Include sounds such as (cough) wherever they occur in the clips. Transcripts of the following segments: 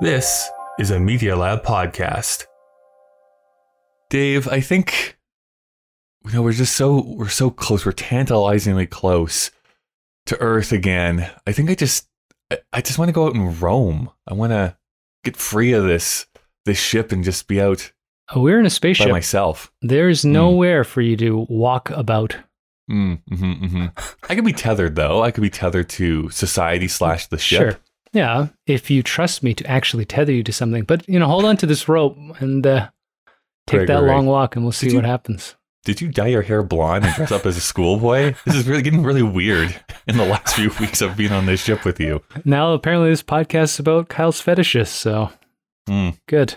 This is a Media Lab podcast. Dave, I think you know we're just so we're so close. We're tantalizingly close to Earth again. I think I just I, I just want to go out and roam. I want to get free of this this ship and just be out Oh, We're in a spaceship. by myself. There's nowhere for you to walk about. Mm, hmm hmm I could be tethered though. I could be tethered to society slash the ship. Sure. Yeah, if you trust me to actually tether you to something. But, you know, hold on to this rope and uh, take that long walk and we'll see Did what you- happens. Did you dye your hair blonde and dress up as a schoolboy? This is really getting really weird in the last few weeks of being on this ship with you. Now, apparently, this podcast is about Kyle's fetishes. So, Mm. good.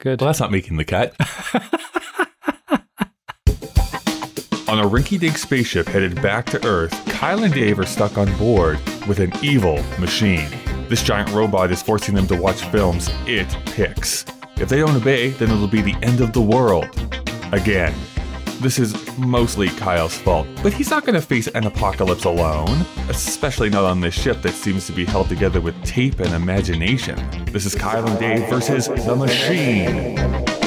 Good. Well, that's not making the cut. (laughs) on a rinky dink spaceship headed back to Earth, Kyle and Dave are stuck on board with an evil machine. This giant robot is forcing them to watch films it picks. If they don't obey, then it'll be the end of the world. Again. This is mostly Kyle's fault, but he's not going to face an apocalypse alone, especially not on this ship that seems to be held together with tape and imagination. This is Kyle and Dave versus the machine.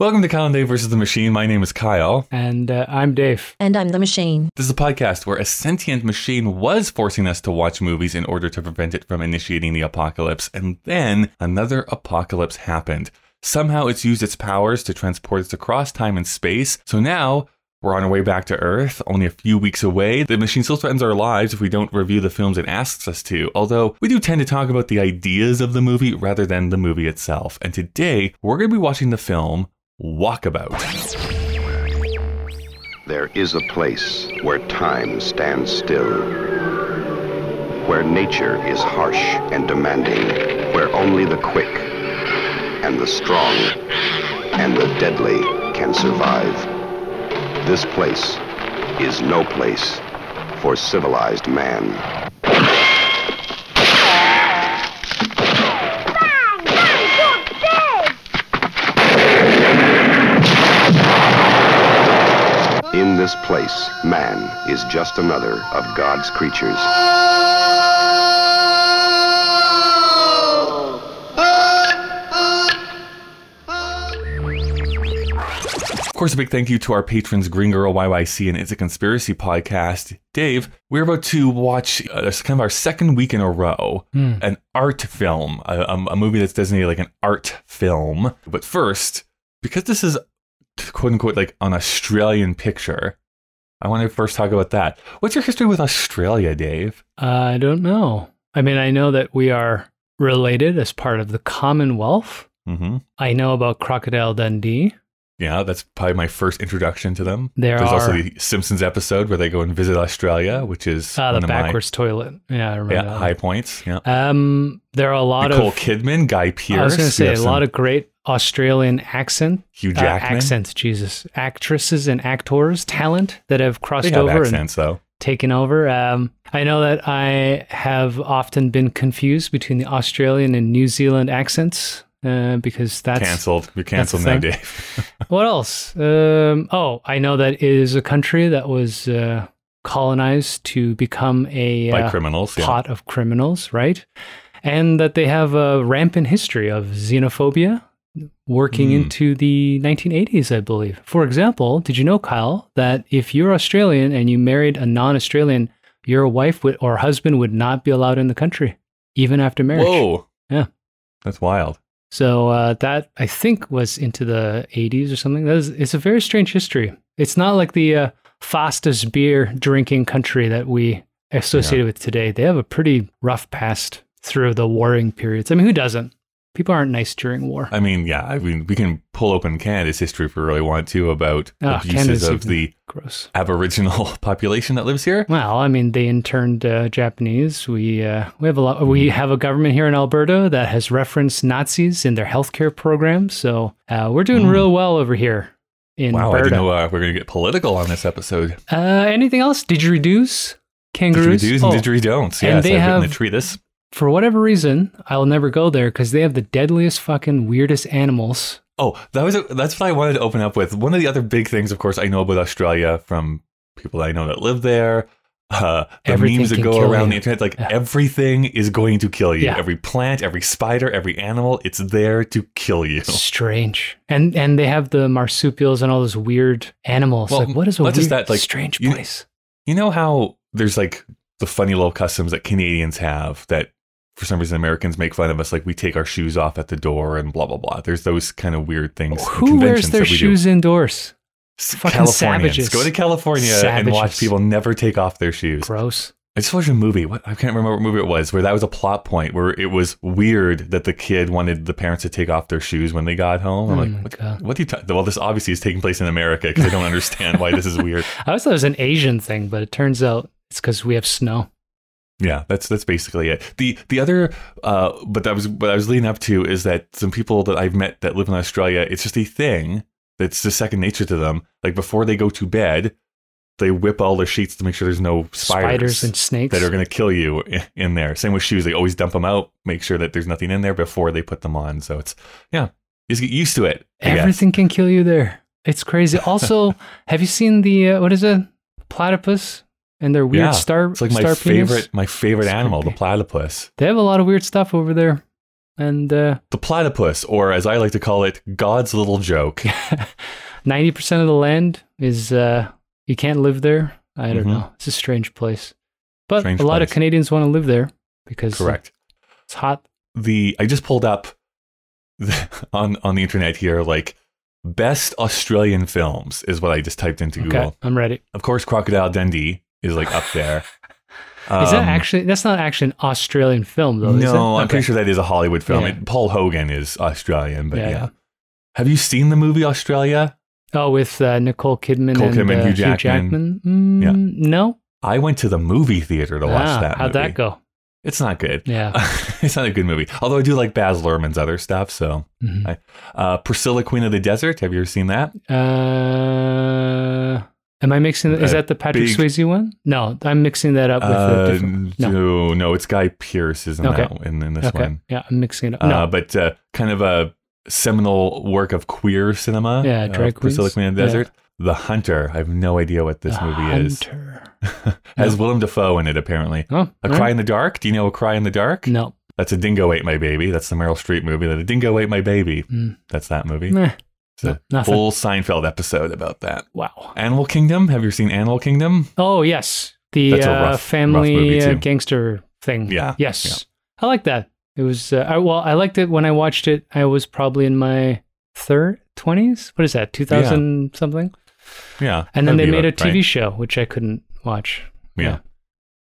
Welcome to Kyle and Dave versus the Machine. My name is Kyle. and uh, I'm Dave. And I'm the machine. This is a podcast where a sentient machine was forcing us to watch movies in order to prevent it from initiating the apocalypse, and then another apocalypse happened. Somehow it's used its powers to transport us across time and space, so now we're on our way back to Earth, only a few weeks away. The machine still threatens our lives if we don't review the films it asks us to, although we do tend to talk about the ideas of the movie rather than the movie itself. And today, we're going to be watching the film Walkabout. There is a place where time stands still, where nature is harsh and demanding, where only the quick and the strong and the deadly can survive. This place is no place for civilized man. In this place, man is just another of God's creatures. Of course, a big thank you to our patrons, Green Girl YYC and It's a Conspiracy podcast. Dave, we're about to watch uh, this kind of our second week in a row Hmm. an art film, a, a- a movie that's designated like an art film. But first, because this is quote unquote like an Australian picture, I want to first talk about that. What's your history with Australia, Dave? I don't know. I mean, I know that we are related as part of the Commonwealth. hmm I know about Crocodile Dundee. Yeah, that's probably my first introduction to them. There There's also the Simpsons episode where they go and visit Australia, which is Ah, the of my backwards toilet. Yeah, I remember. yeah, that high points. Yeah. Um, there are a lot Nicole of. Kidman, Guy Pearce. I was going to say a some lot of great Australian accent Hugh uh, Jackman. accents. Jesus, actresses and actors, talent that have crossed have over accents though. and taken over. Um, I know that I have often been confused between the Australian and New Zealand accents uh, because that's Cancelled. You're canceled now. Dave. (laughs) What else? Um, oh, I know that is a country that was uh, colonized to become a By uh, criminals. Yeah. pot of criminals, right? And that they have a rampant history of xenophobia working Hmm. into the 1980s, I believe. For example, did you know, Kyle, that if you're Australian and you married a non Australian, your wife would, or husband would not be allowed in the country, even after marriage? Whoa. Yeah. That's wild. So uh, that I think was into the 80s or something. That is, it's a very strange history. It's not like the uh, fastest beer drinking country that we associate with today. They have a pretty rough past through the warring periods. I mean, who doesn't? People aren't nice during war. I mean, yeah, I mean, we can pull open Canada's history if we really want to about Ah, abuses Canada's of the Gross. Aboriginal (laughs) population that lives here. Well, I mean, they interned uh, Japanese. We uh, we have a lot. We have a government here in Alberta that has referenced Nazis in their healthcare program. So uh, we're doing Mm. real well over here in Wow, I Alberta. didn't know uh, we're going to get political on this episode. Uh, anything else? Didgeridoos? Kangaroos? Didgeridoos Oh, and didgeridon'ts. and Yes, they I've written a have- treatise. For whatever reason, I'll never go there because they have the deadliest fucking weirdest animals. Oh, that was that's what I wanted to open up with. One of the other big things, of course, I know about Australia from people that I know that live there. Uh, the Everything memes that go around you. the internet, like Yeah. everything is going to kill you. Yeah. Every plant, every spider, every animal, it's there to kill you. Strange. And and they have the marsupials and all those weird animals. Well, like what is a weird, just that, like, strange you- place? You know how there's like the funny little customs that Canadians have that for some reason Americans make fun of us, like we take our shoes off at the door and blah blah blah. There's those kind of weird things. Who wears their that we do. shoes indoors? Fucking savages. Go to California and watch people never take off their shoes. Gross. I just watched a movie. What I can't remember what movie it was, where that was a plot point where it was weird that the kid wanted the parents to take off their shoes when they got home. I'm Oh like, what, God. what do you? ta- well, this obviously is taking place in America because I don't (laughs) understand why this is weird. I always thought it was an Asian thing, but it turns out it's because we have snow. Yeah, that's that's basically it. The the other, uh, but that was what I was leading up to is that some people that I've met that live in Australia, it's just a thing that's just second nature to them. Like before they go to bed, they whip all their sheets to make sure there's no spiders, Spiders and snakes. that are going to kill you in there. Same with shoes; they always dump them out, make sure that there's nothing in there before they put them on. So it's yeah, just get used to it. I guess. Everything can kill you there. It's crazy. Also, (laughs) have you seen the uh, what is it? Platypus and their weird Yeah, star. It's like my star penis? favorite, my favorite It's animal, creepy. the platypus. They have a lot of weird stuff over there, and uh, The platypus, or as I like to call it, God's little joke. (laughs) ninety percent of the land is uh, you can't live there. I don't Mhm. know. It's a strange place, but Strange a lot of. Canadians want to live there because Correct. it's hot. the I just pulled up the, (laughs) on on the internet here like best Australian films is what I just typed into Okay, Google. I'm ready. Of course, Crocodile Dundee is like up there. (laughs) is that Um, actually? That's not actually an Australian film, though. no? I'm Okay. pretty sure that is a Hollywood film. Yeah. It- Paul Hogan is Australian, but Yeah, yeah. Have you seen the movie Australia? Oh, with uh, Nicole Kidman Nicole and Kidman, uh, Hugh Hugh Jackman. Jackman. Mm, Yeah. No. I went to the movie theater to watch Ah, that. How'd movie. that go? It's not good. Yeah. (laughs) it's not a good movie. Although I do like Baz Luhrmann's other stuff. So, Mhm. I- uh, Priscilla, Queen of the Desert. Have you ever seen that? Uh, am I mixing? Is Uh, that the Patrick big- Swayze one? No, I'm mixing that up with a Uh, different. No. no, no, it's Guy Pearce is in Okay. that in, in this Okay. one. Yeah, I'm mixing it up. Uh, No. but uh, kind of a seminal work of queer cinema. Yeah, uh, drag Priscilla queens. Queen of the Yeah. Desert. The Hunter. I have no idea what this The movie is. Hunter. (laughs) Has No. Willem Dafoe in it apparently. Oh, A all Cry in the Dark. Do you know A Cry in the Dark? No. That's a Dingo Ate My Baby. That's the Meryl Streep movie. That a Dingo Ate My Baby. Mm. That's that movie. Nah. It's a nothing. full Seinfeld episode about that. Wow. Animal Kingdom. Have you seen Animal Kingdom? Oh yes, the That's a uh, rough- rough family movie, uh, too. gangster thing. Yeah, Yes, I like that. It was uh, I, well, I liked it when I watched it. I was probably in my third twenties. What is that? Two thousand something. Yeah. And then they made a TV show, which I couldn't watch. Yeah.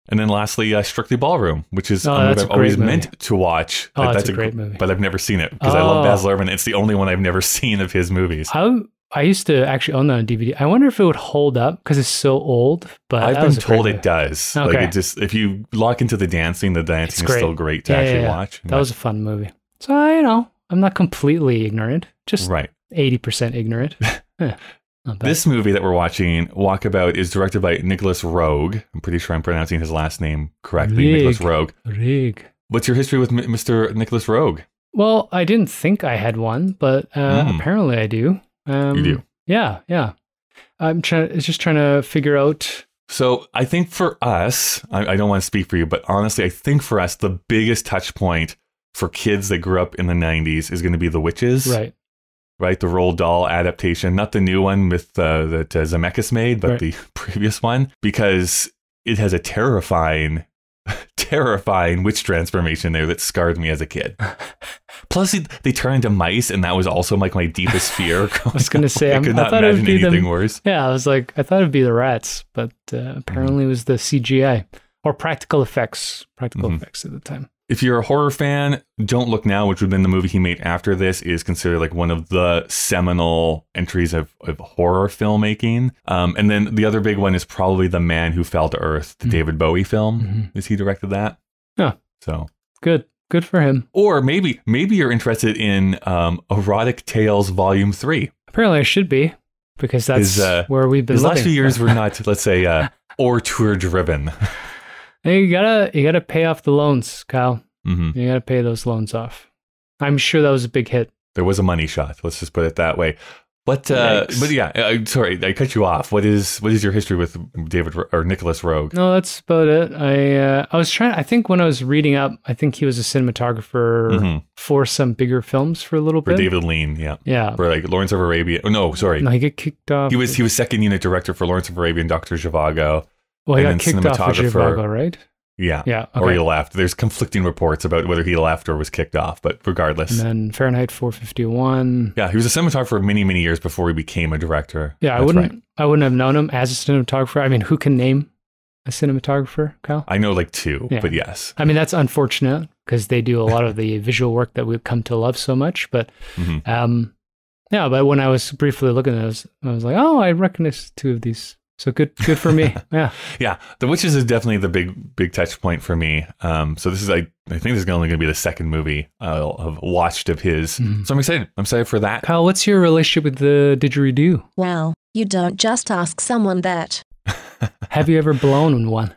Yeah. And then lastly, uh, Strictly Ballroom, which is Oh, a movie that's a I've always movie. meant to watch. Oh, That- it's that's a great movie. But I've never seen it because I love Oh. Baz Luhrmann. It's the only one I've never (laughs) seen of his movies. I I used to actually own that on DVD. I wonder if it would hold up because it's so old. But I've been was a great told it does. Like it just if you lock into the dancing, the dancing is still great to Yeah, yeah, actually yeah. watch. That was a fun movie. So you know, I'm not completely ignorant. Just right. eighty percent ignorant. (laughs) This movie that we're watching, Walkabout, is directed by Nicholas Roeg. I'm pretty sure I'm pronouncing his last name correctly. Nicholas Roeg. Rig. What's your history with M- Mr. Nicholas Roeg? Well, I didn't think I had one, but uh, Mm. apparently I do. Um, You do. Yeah, yeah. I'm trying. It's just trying to figure out. So I think for us, I, I don't want to speak for you, but honestly, I think for us, the biggest touch point for kids that grew up in the 90s is going to be The Witches, Right. Right? The Roald Dahl adaptation, not the new one with uh, that uh, Zemeckis made, but Right. the (laughs) previous one, because it has a terrifying, (laughs) terrifying witch transformation there that scarred me as a kid. (laughs) Plus, it, they turn into mice, and that was also like my deepest fear. I was gonna say, I could I not would imagine be anything them- worse. Yeah, I was like, I thought it'd be the rats, but uh, apparently it was the CGI or practical effects. Practical Mhm. effects at the time. If you're a horror fan, Don't Look Now, which would have been the movie he made after this, is considered like one of the seminal entries of, of horror filmmaking. Um, and then the other big one is probably The Man Who Fell to Earth, the Mhm. David Bowie film. Mhm. Is he directed that? Yeah. So, Good. Good for him. or maybe maybe you're interested in um, Erotic Tales Volume Three. Apparently, I should be because that's His, uh, where we've been. His last few years were (laughs) not, let's say, uh, (laughs) auteur driven. (laughs) Hey, you gotta you gotta pay off the loans, Kyle. hmm You gotta pay those loans off. I'm sure that was a big hit. There was a money shot. Let's just put it that way. But uh, Yikes. but yeah, uh, sorry, I cut you off. What is what is your history with David Ro- or Nicholas Roeg? No, that's about it. I uh, I was trying. I think when I was reading up, I think he was a cinematographer Mhm. for some bigger films for a little For bit. David Lean, yeah. Yeah. For like Lawrence of Arabia. Oh, no, sorry. No, he got kicked off. He was he was second unit director for Lawrence of Arabia and Doctor Zhivago. Well, he and got kicked off. Zhivago, right? Yeah. Yeah. Or he Okay. left. There's conflicting reports about whether he left or was kicked off, but regardless. And then Fahrenheit 451. yeah, he was a cinematographer for many, many years before he became a director. Yeah, I That's wouldn't. right. I wouldn't have known him as a cinematographer. I mean, who can name a cinematographer, Kyle? I know like two, Yeah. but yes. I mean, that's unfortunate because they do a lot of the visual work that we've come to love so much. But Mhm. um, yeah, but when I was briefly looking at those, I was like, oh, I recognize two of these. So good, good for me. (laughs) yeah. Yeah, The Witches is definitely the big, big touch point for me. Um, so this is, I, I think this is only going to be the second movie I'll have watched of his. Mhm. So I'm excited. I'm excited for that. Kyle, what's your relationship with the didgeridoo? Well, you don't just ask someone that. (laughs) Have you ever blown one?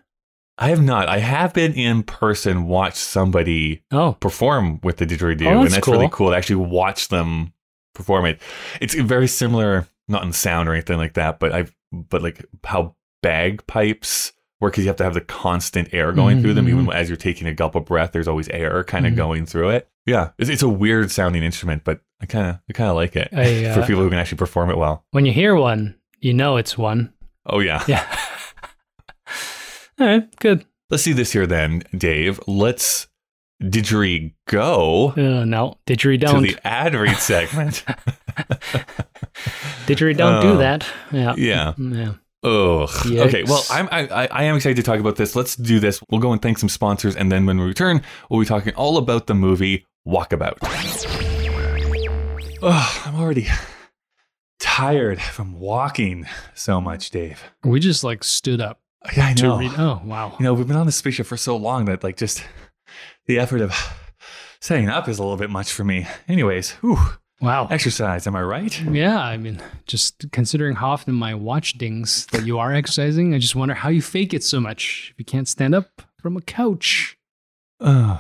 I have not. I have been in person, watched somebody Oh, perform with the didgeridoo, Oh, and that's that's really cool. cool to actually watch them perform it. It's very similar, not in sound or anything like that, but I've but like how bagpipes work because you have to have the constant air going through them, even as you're taking a gulp of breath. There's always air kind of Mhm. going through it. Yeah, it's, it's a weird sounding instrument, but I kind of I kind of like it I, (laughs) for uh, people who can actually perform it well. when you hear one, you know it's one. Oh yeah. Yeah. (laughs) All right, good. Let's see this here then, Dave. Let's didgeridoo go Uh, no, didgeridoo don't. To the ad read (laughs) segment. Didgeridoo don't Oh. do that. Yeah. yeah. Yeah. Ugh. Okay. Well, I'm I, I- I am excited to talk about this. Let's do this. We'll go and thank some sponsors, and then when we return, we'll be talking all about the movie Walkabout. Ugh, I'm already tired from walking so much, Dave. We just like stood up Yeah, I to know. read. Oh, wow. You know, we've been on the spaceship for so long that like just the effort of setting up is a little bit much for me. Anyways, whew, Wow. exercise. Am I right? Yeah, I mean, just considering how often my watch dings that you are exercising, I just wonder how you fake it so much if you can't stand up from a couch. Uh,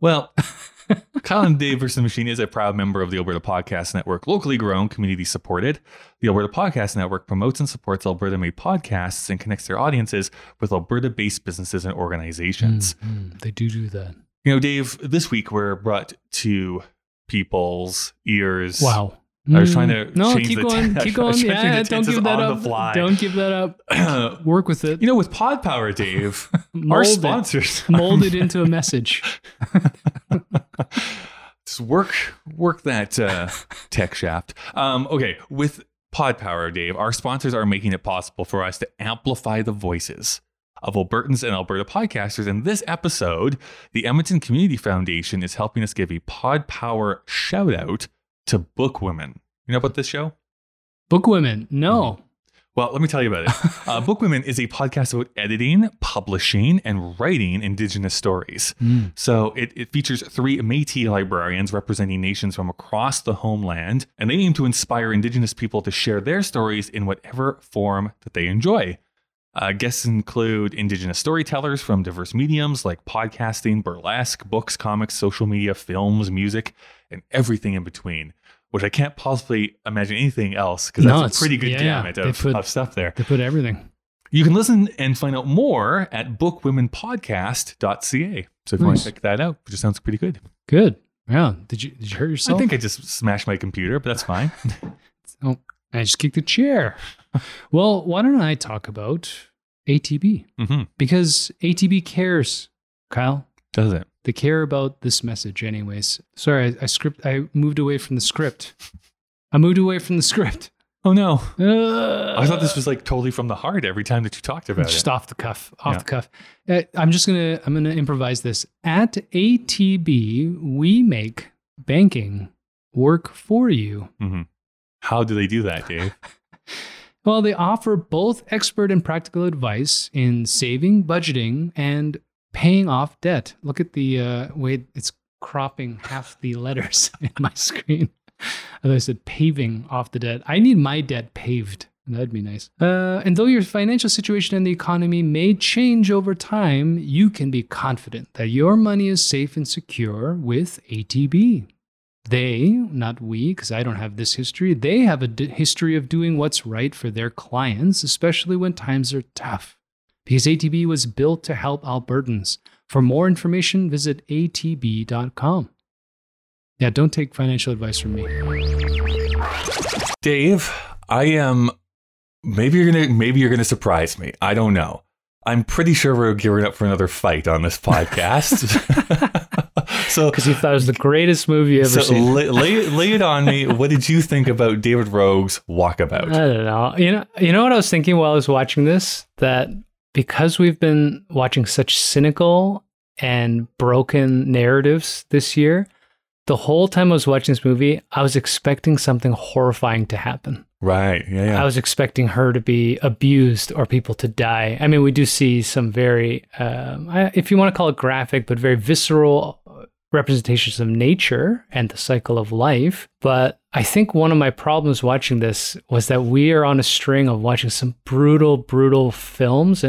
well, (laughs) and Dave versus the Machine is a proud member of the Alberta Podcast Network, locally grown, community supported. The Alberta Podcast Network promotes and supports Alberta made podcasts and connects their audiences with Alberta based businesses and organizations. Mm, they do do that. You know, Dave, this week we're brought to people's ears. Wow. I was trying to Mm, no keep going, ten- (laughs) keep going. trying to change Yeah, don't give that up. Don't give that (clears throat) up. Work with it. you know, with Pod Power, Dave, (laughs) our Mold it. sponsors. (laughs) Mold it into a message. Just work work that uh, tech shaft. Um, okay, with Pod Power, Dave, our sponsors are making it possible for us to amplify the voices of Albertans and Alberta podcasters. In this episode, the Edmonton Community Foundation is helping us give a Pod Power shout out to Book Women. You know about this show? Book women. No. Well, let me tell you about it. (laughs) Uh, Book Women is a podcast about editing, publishing, and writing Indigenous stories. Mm. So it, it features three Métis librarians representing nations from across the homeland, and they aim to inspire Indigenous people to share their stories in whatever form that they enjoy. Uh, guests include Indigenous storytellers from diverse mediums like podcasting, burlesque, books, comics, social media, films, music, and everything in between. Which I can't possibly imagine anything else because No, that's a pretty good yeah, gamut of, put- of stuff there. They put everything. You can listen and find out more at bookwomenpodcast.ca. So if you want to check that out, which sounds pretty good. Good. Yeah. Did you did you hurt yourself? I think I just smashed my computer, but that's fine. (laughs) Oh, I just kicked the chair. (laughs) well, why don't I talk about ATB? hmm Because ATB cares, Kyle. Does it? They care about this message, anyways. Sorry, I, I script. I moved away from the script. (laughs) I moved away from the script. Oh no. Uh, I thought this was like totally from the heart every time that you talked about just it. Just off the cuff. Off Yeah. the cuff. Uh, I'm just gonna. I'm gonna improvise this. At ATB, we make banking work for you. hmm How do they do that, Dave? (laughs) Well, they offer both expert and practical advice in saving, budgeting, and paying off debt. Look at the uh, way it's cropping half the letters (laughs) in my screen. As I said, paving off the debt. I need my debt paved. That'd be nice. Uh, and though your financial situation and the economy may change over time, you can be confident that your money is safe and secure with ATB. They, not we, because I don't have this history, they have a d- history of doing what's right for their clients, especially when times are tough. Because ATB was built to help Albertans. For more information, visit atb.com. Yeah, don't take financial advice from me. Dave, I am. Maybe you're gonna. Maybe you're gonna surprise me. I don't know. I'm pretty sure we're gearing up for another fight on this (laughs) podcast. (laughs) so, Because you thought it was the greatest movie you ever so seen. lay, lay, lay it on me. What did you think about David Roeg's Walkabout? I don't know. You know, you know what I was thinking while I was watching this? That because we've been watching such cynical and broken narratives this year, the whole time I was watching this movie, I was expecting something horrifying to happen. right. Yeah. Yeah. I was expecting her to be abused or people to die. I mean, we do see some very, um, I- if you want to call it graphic, but very visceral representations of nature and the cycle of life. But I think one of my problems watching this was that we are on a string of watching some brutal, brutal films.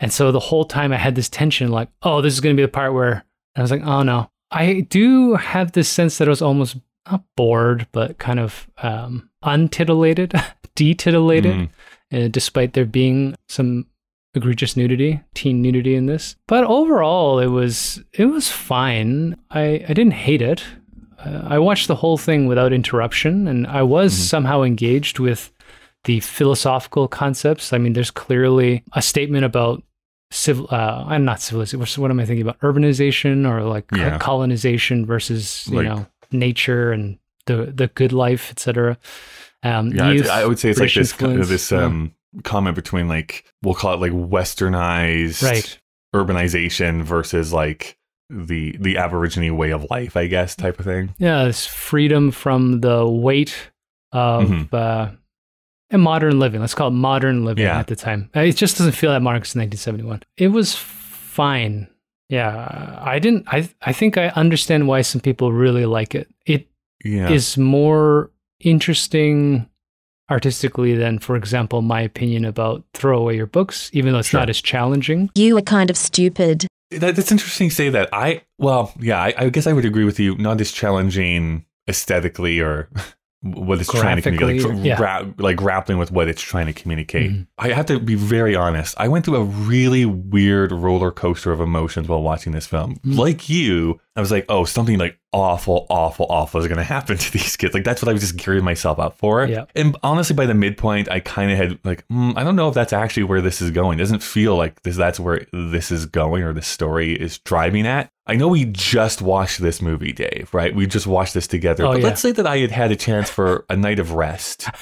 And so the whole time I had this tension like, oh, this is going to be the part where I was like, oh no. I do have this sense that I was almost not bored, but kind of um, untitillated, (laughs) detitillated, Mm. uh, despite there being some egregious nudity, teen nudity in this. But overall, it was it was fine. I I didn't hate it. Uh, I watched the whole thing without interruption, and I was somehow engaged with the philosophical concepts. I mean, there's clearly a statement about civil. Uh, I'm not civilization. What am I thinking about? Urbanization or like Yeah. colonization versus you Like- know nature and the the good life, etc. Um, Yeah, I, would say it's British like this influence. this um comment between like we'll call it like westernized right. urbanization versus like the the aborigine way of life, I guess, type of thing. Yeah, it's freedom from the weight of Mhm. uh, and modern living. Let's call it modern living Yeah. at the time. It just doesn't feel that modern 'cause it's 1971. It was fine. Yeah, I didn't. I I think I understand why some people really like it. It is Yeah. more interesting artistically than, for example, my opinion about throw away your books, even though it's Sure. not as challenging. You are kind of stupid. That, that's interesting to say that. I well, yeah, I, I guess I would agree with you. Not as challenging aesthetically or (laughs) what it's trying to communicate, like, Graphically, yeah. gra- like grappling with what it's trying to communicate. Mhm. I have to be very honest. I went through a really weird roller coaster of emotions while watching this film. Mm. Like you, I was like, oh, something like awful, awful, awful is going to happen to (laughs) these kids. Like that's what I was just gearing myself up for. Yeah. And honestly, by the midpoint, I kind of had like, mm, I don't know if that's actually where this is going. It doesn't feel like this. That's where this is going, or the story is driving at. I know we just watched this movie, Dave. Right? We just watched this together. Oh, but yeah. let's say that I had had a chance for a night of rest. (laughs)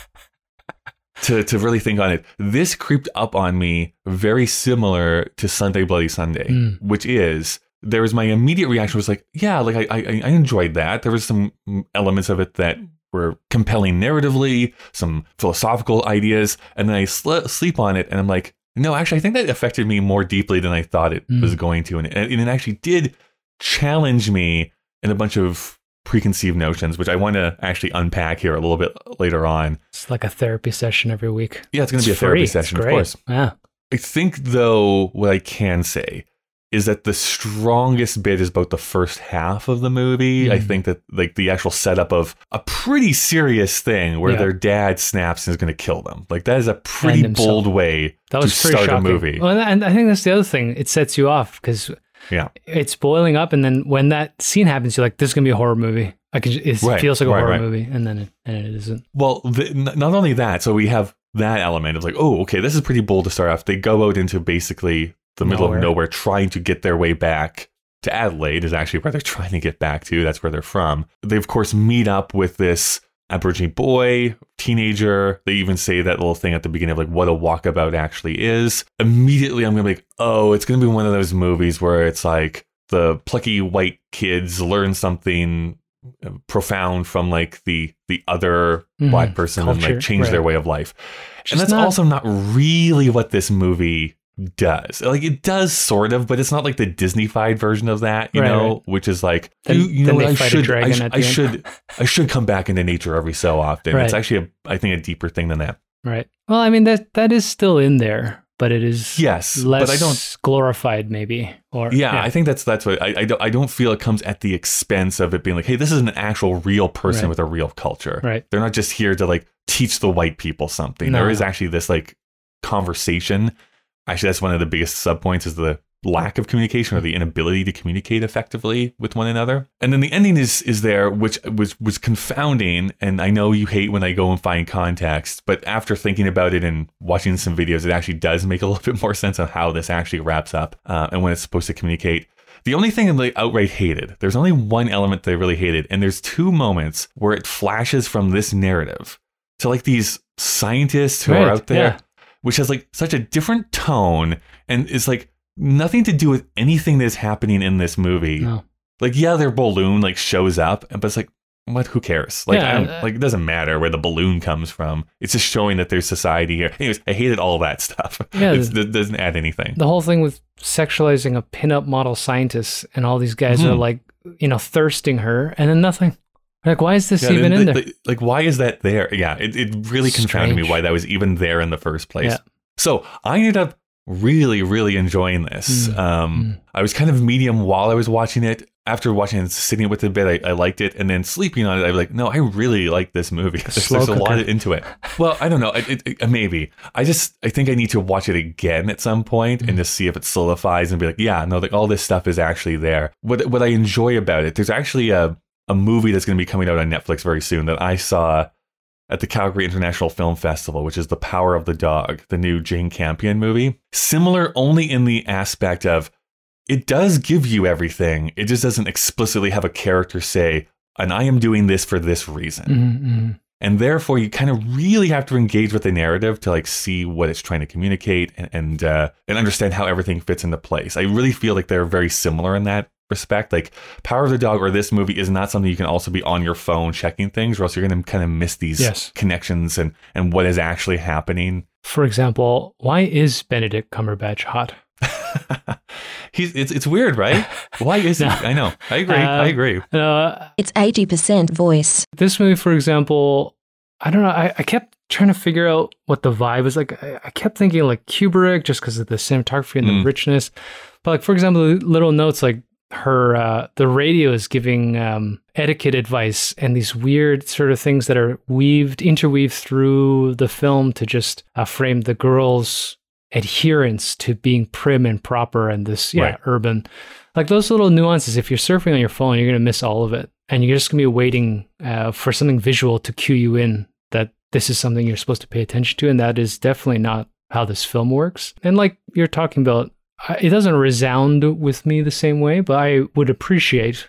To, to really think on it, this creeped up on me very similar to Sunday Bloody Sunday, Mm. which is there was my immediate reaction was like, yeah, like I, I I enjoyed that. There was some elements of it that were compelling narratively, some philosophical ideas, and then I sl- sleep on it, and I'm like, no, actually, I think that affected me more deeply than I thought it Mm. was going to, and it, and it actually did challenge me in a bunch of preconceived notions, which I want to actually unpack here a little bit later on. It's like a therapy session every week. Yeah, it's going to be a It's therapy session, of course. Yeah. I think though what I can say is that the strongest bit is about the first half of the movie. I Mhm. think that like the actual setup of a pretty serious thing where Yeah. their dad snaps and is going to kill them. Like that is a pretty bold way That to was pretty start shocking. a movie. Well, and I think that's the other thing. It sets you off because Yeah. it's boiling up, and then when that scene happens, you're like, "This is gonna be a horror movie." I can. It Right, feels like a right, horror right. movie, and then it, and it isn't. Well, the, n- not only that, so we have that element of like, oh, okay, this is pretty bold to start off. They go out into basically the middle Nowhere. of nowhere trying to get their way back to Adelaide, is actually where they're (laughs) trying to get back to. That's where they're from. They, of course, meet up with this Aborigine boy, teenager. They even say that little thing at the beginning of like what a walkabout actually is. Immediately, I'm going to be like, oh, it's going to be one of those movies where it's like the plucky white kids learn something profound from like the the other Mhm. black person and like change their way of life. Just and that's not- also not really what this movie does. Like it does sort of, but it's not like the Disneyfied version of that, you Right, know, right. which is like Then- you, you know I should I, sh- I should I should come back into nature every so often. It's actually a I think a deeper thing than that. Right. Well, I mean that that is still in there, but it is Yes, but I don't- glorified, maybe. Or Yeah, I think that's that's what I I don't, I don't feel it comes at the expense of it being like, hey, this is an actual real person Right. with a real culture. Right. They're not just here to like teach the white people something. No. There is actually this like conversation. Actually, that's one of the biggest subpoints is the lack of communication or the inability to communicate effectively with one another. And then the ending is is there, which was was confounding. And I know you hate when I go and find context, but after thinking about it and watching some videos, it actually does make a (laughs) little bit more sense on how this actually wraps up uh, and when it's supposed to communicate. The only thing I like outright hated, there's only one element that I really hated, and there's two moments where it flashes from this narrative to like these scientists who are out there, yeah. Which has like such a different tone and is like nothing to do with anything that's happening in this movie. No. Like, yeah, their balloon like shows up, but it's like, what? Who cares? Like, Yeah, I don't, uh, like it doesn't matter where the balloon comes from. It's just showing that there's society here. Anyways, I hated all that stuff. Yeah, It's- it doesn't add anything. The whole thing with sexualizing a pinup model scientist and all these guys are Mhm. like, you know, thirsting her and then nothing. Like, why is this Yeah, even in the- there? the- like, why is that there? Yeah, it, it really confounded me why that was even there in the first place. Yeah. So I ended up really, really enjoying this. Mm, Um, mm. I was kind of medium while I was watching it. After watching it, sitting with it a bit, I, I liked it, and then sleeping on it, I was like, "No, I really like this movie. (laughs) There's, there's a lot into it." Well, I don't know. It, it, it- maybe I just I think I need to watch it again at some point Mm. and just see if it solidifies and be like, "Yeah, no, like all this stuff is actually there." What what I enjoy about it, there's actually a a movie that's going to be coming out on Netflix very soon that I saw at the Calgary International Film Festival, which is The Power of the Dog, the new Jane Campion movie. Similar only in the aspect of it does give you everything. It just doesn't explicitly have a character say, and I am doing this for this reason. Mhm, mhm. And therefore, you kind of really have to engage with the narrative to like see what it's trying to communicate and and, uh, and understand how everything fits into place. I really feel like they're very similar in that respect. Like Power of the Dog or this movie is not something you can also be on your phone checking things, or else you're going to kind of miss these Yes. connections and and what is actually happening. For example, why is Benedict Cumberbatch hot? (laughs) He's it's it's weird, right? (laughs) Why is he? I know. I agree. Uh, I agree. Uh, It's 80% voice. this movie, for example, I don't know. I, I kept trying to figure out what the vibe was like. I, I kept thinking like Kubrick just because of the cinematography and Mm. the richness. But like, for example, the little notes like her, uh, the radio is giving um, etiquette advice and these weird sort of things that are weaved, interweaved through the film to just uh, frame the girl's adherence to being prim and proper and this, yeah, Right. urban. Like those little nuances, if you're surfing on your phone, you're going to miss all of it. And you're just going to be waiting uh, for something visual to cue you in that this is something you're supposed to pay attention to. And that is definitely not how this film works. And like you're talking about, it doesn't resound with me the same way, but I would appreciate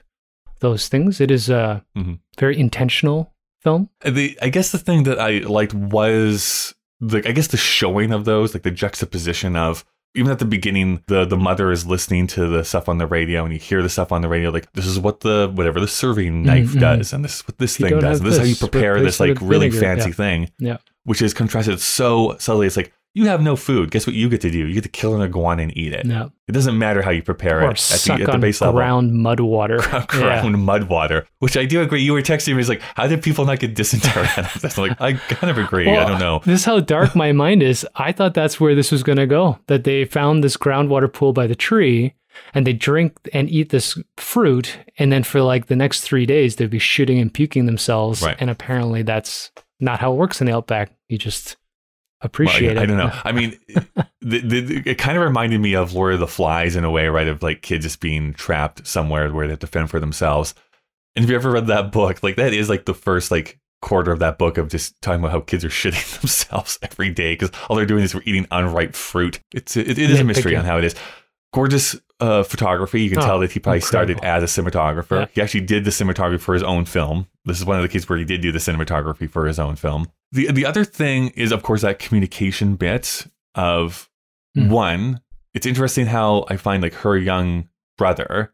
those things. It is a Mhm. very intentional film. The I guess the thing that I liked was the I guess the showing of those, like the juxtaposition of even at the beginning, the the mother is listening to the stuff on the radio, and you hear the stuff on the radio, like this is what the whatever the serving knife mhm. does, and this is what this You thing does, and this is how you prepare this like really vinegar, fancy yeah. thing, Yeah. which is contrasted so subtly. It's like you have no food. Guess what you get to do? You get to kill an iguana and eat it. No. It doesn't matter how you prepare it Or at the, at the base level. ground mud water. (laughs) Ground mud water, which I do agree. You were texting me, it's like, how did people not get dysentery? (laughs) I'm like, I kind of agree. I don't know. This is how dark (laughs) my mind is. I thought that's where this was going to go. That they found this groundwater pool by the tree and they drink and eat this fruit. And then for like the next three days, they'd be shooting and puking themselves. Right. And apparently that's not how it works in the Outback. You just Well, appreciate I, I it. don't know. (laughs) I mean, the, the, it kind of reminded me of Lord of the Flies in a way, right? Of like kids just being trapped somewhere where they have to fend for themselves. And if you ever read that book, like that is like the first like quarter of that book of just talking about how kids are (laughs) shitting themselves every day because all they're doing is eating unripe fruit. It's it, it is a mystery on how it is. Gorgeous uh, photography. You can Oh, tell that he probably started as a cinematographer. Yeah. He actually did the cinematography for his own film. This is one of the cases where he did do the cinematography for his own film. The the other thing is, of course, that communication bit of Hmm. one. It's interesting how I find like her young brother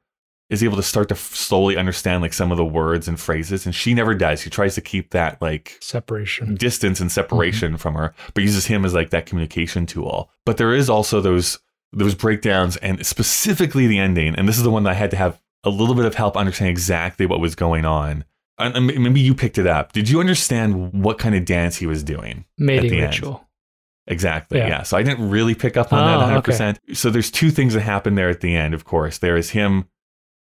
is able to start to slowly understand like some of the words and phrases, and she never does. She tries to keep that like Separation. distance and separation from her, but uses him as like that communication tool. But there is also those those breakdowns, and specifically the ending. And this is the one that I had to have a little bit of help understanding exactly what was going on. And maybe you picked it up. Did you understand what kind of dance he was doing? Mating the end. ritual. Exactly. Yeah. Yeah. So I didn't really pick up on Oh, that 100%. So there's two things that happen there at the end, of course. There is him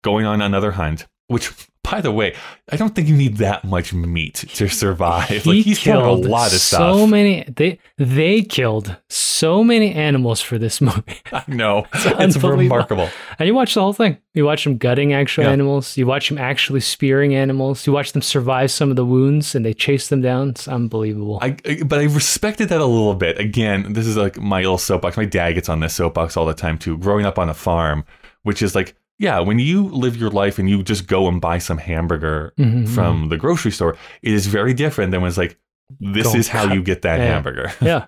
going on another hunt, which, by the way, I don't think you need that much meat to survive. like he's killed a lot of so stuff. So many. They they killed so many animals for this (laughs) movie. I know. It's, unbelievable. remarkable. And you watch the whole thing. You watch them gutting actual Yeah. animals. You watch them actually spearing animals. You watch them survive some of the wounds, and they chase them down. It's unbelievable. I, I- but I respected that a little bit. Again, this is like my little soapbox. My dad gets on this soapbox all the time too. Growing up on a farm, which is like, yeah, when you live your life and you just go and buy some hamburger Mhm. from the grocery store, it is very different than when it's like, this Go is how cut- you get that Yeah. hamburger, (laughs) yeah.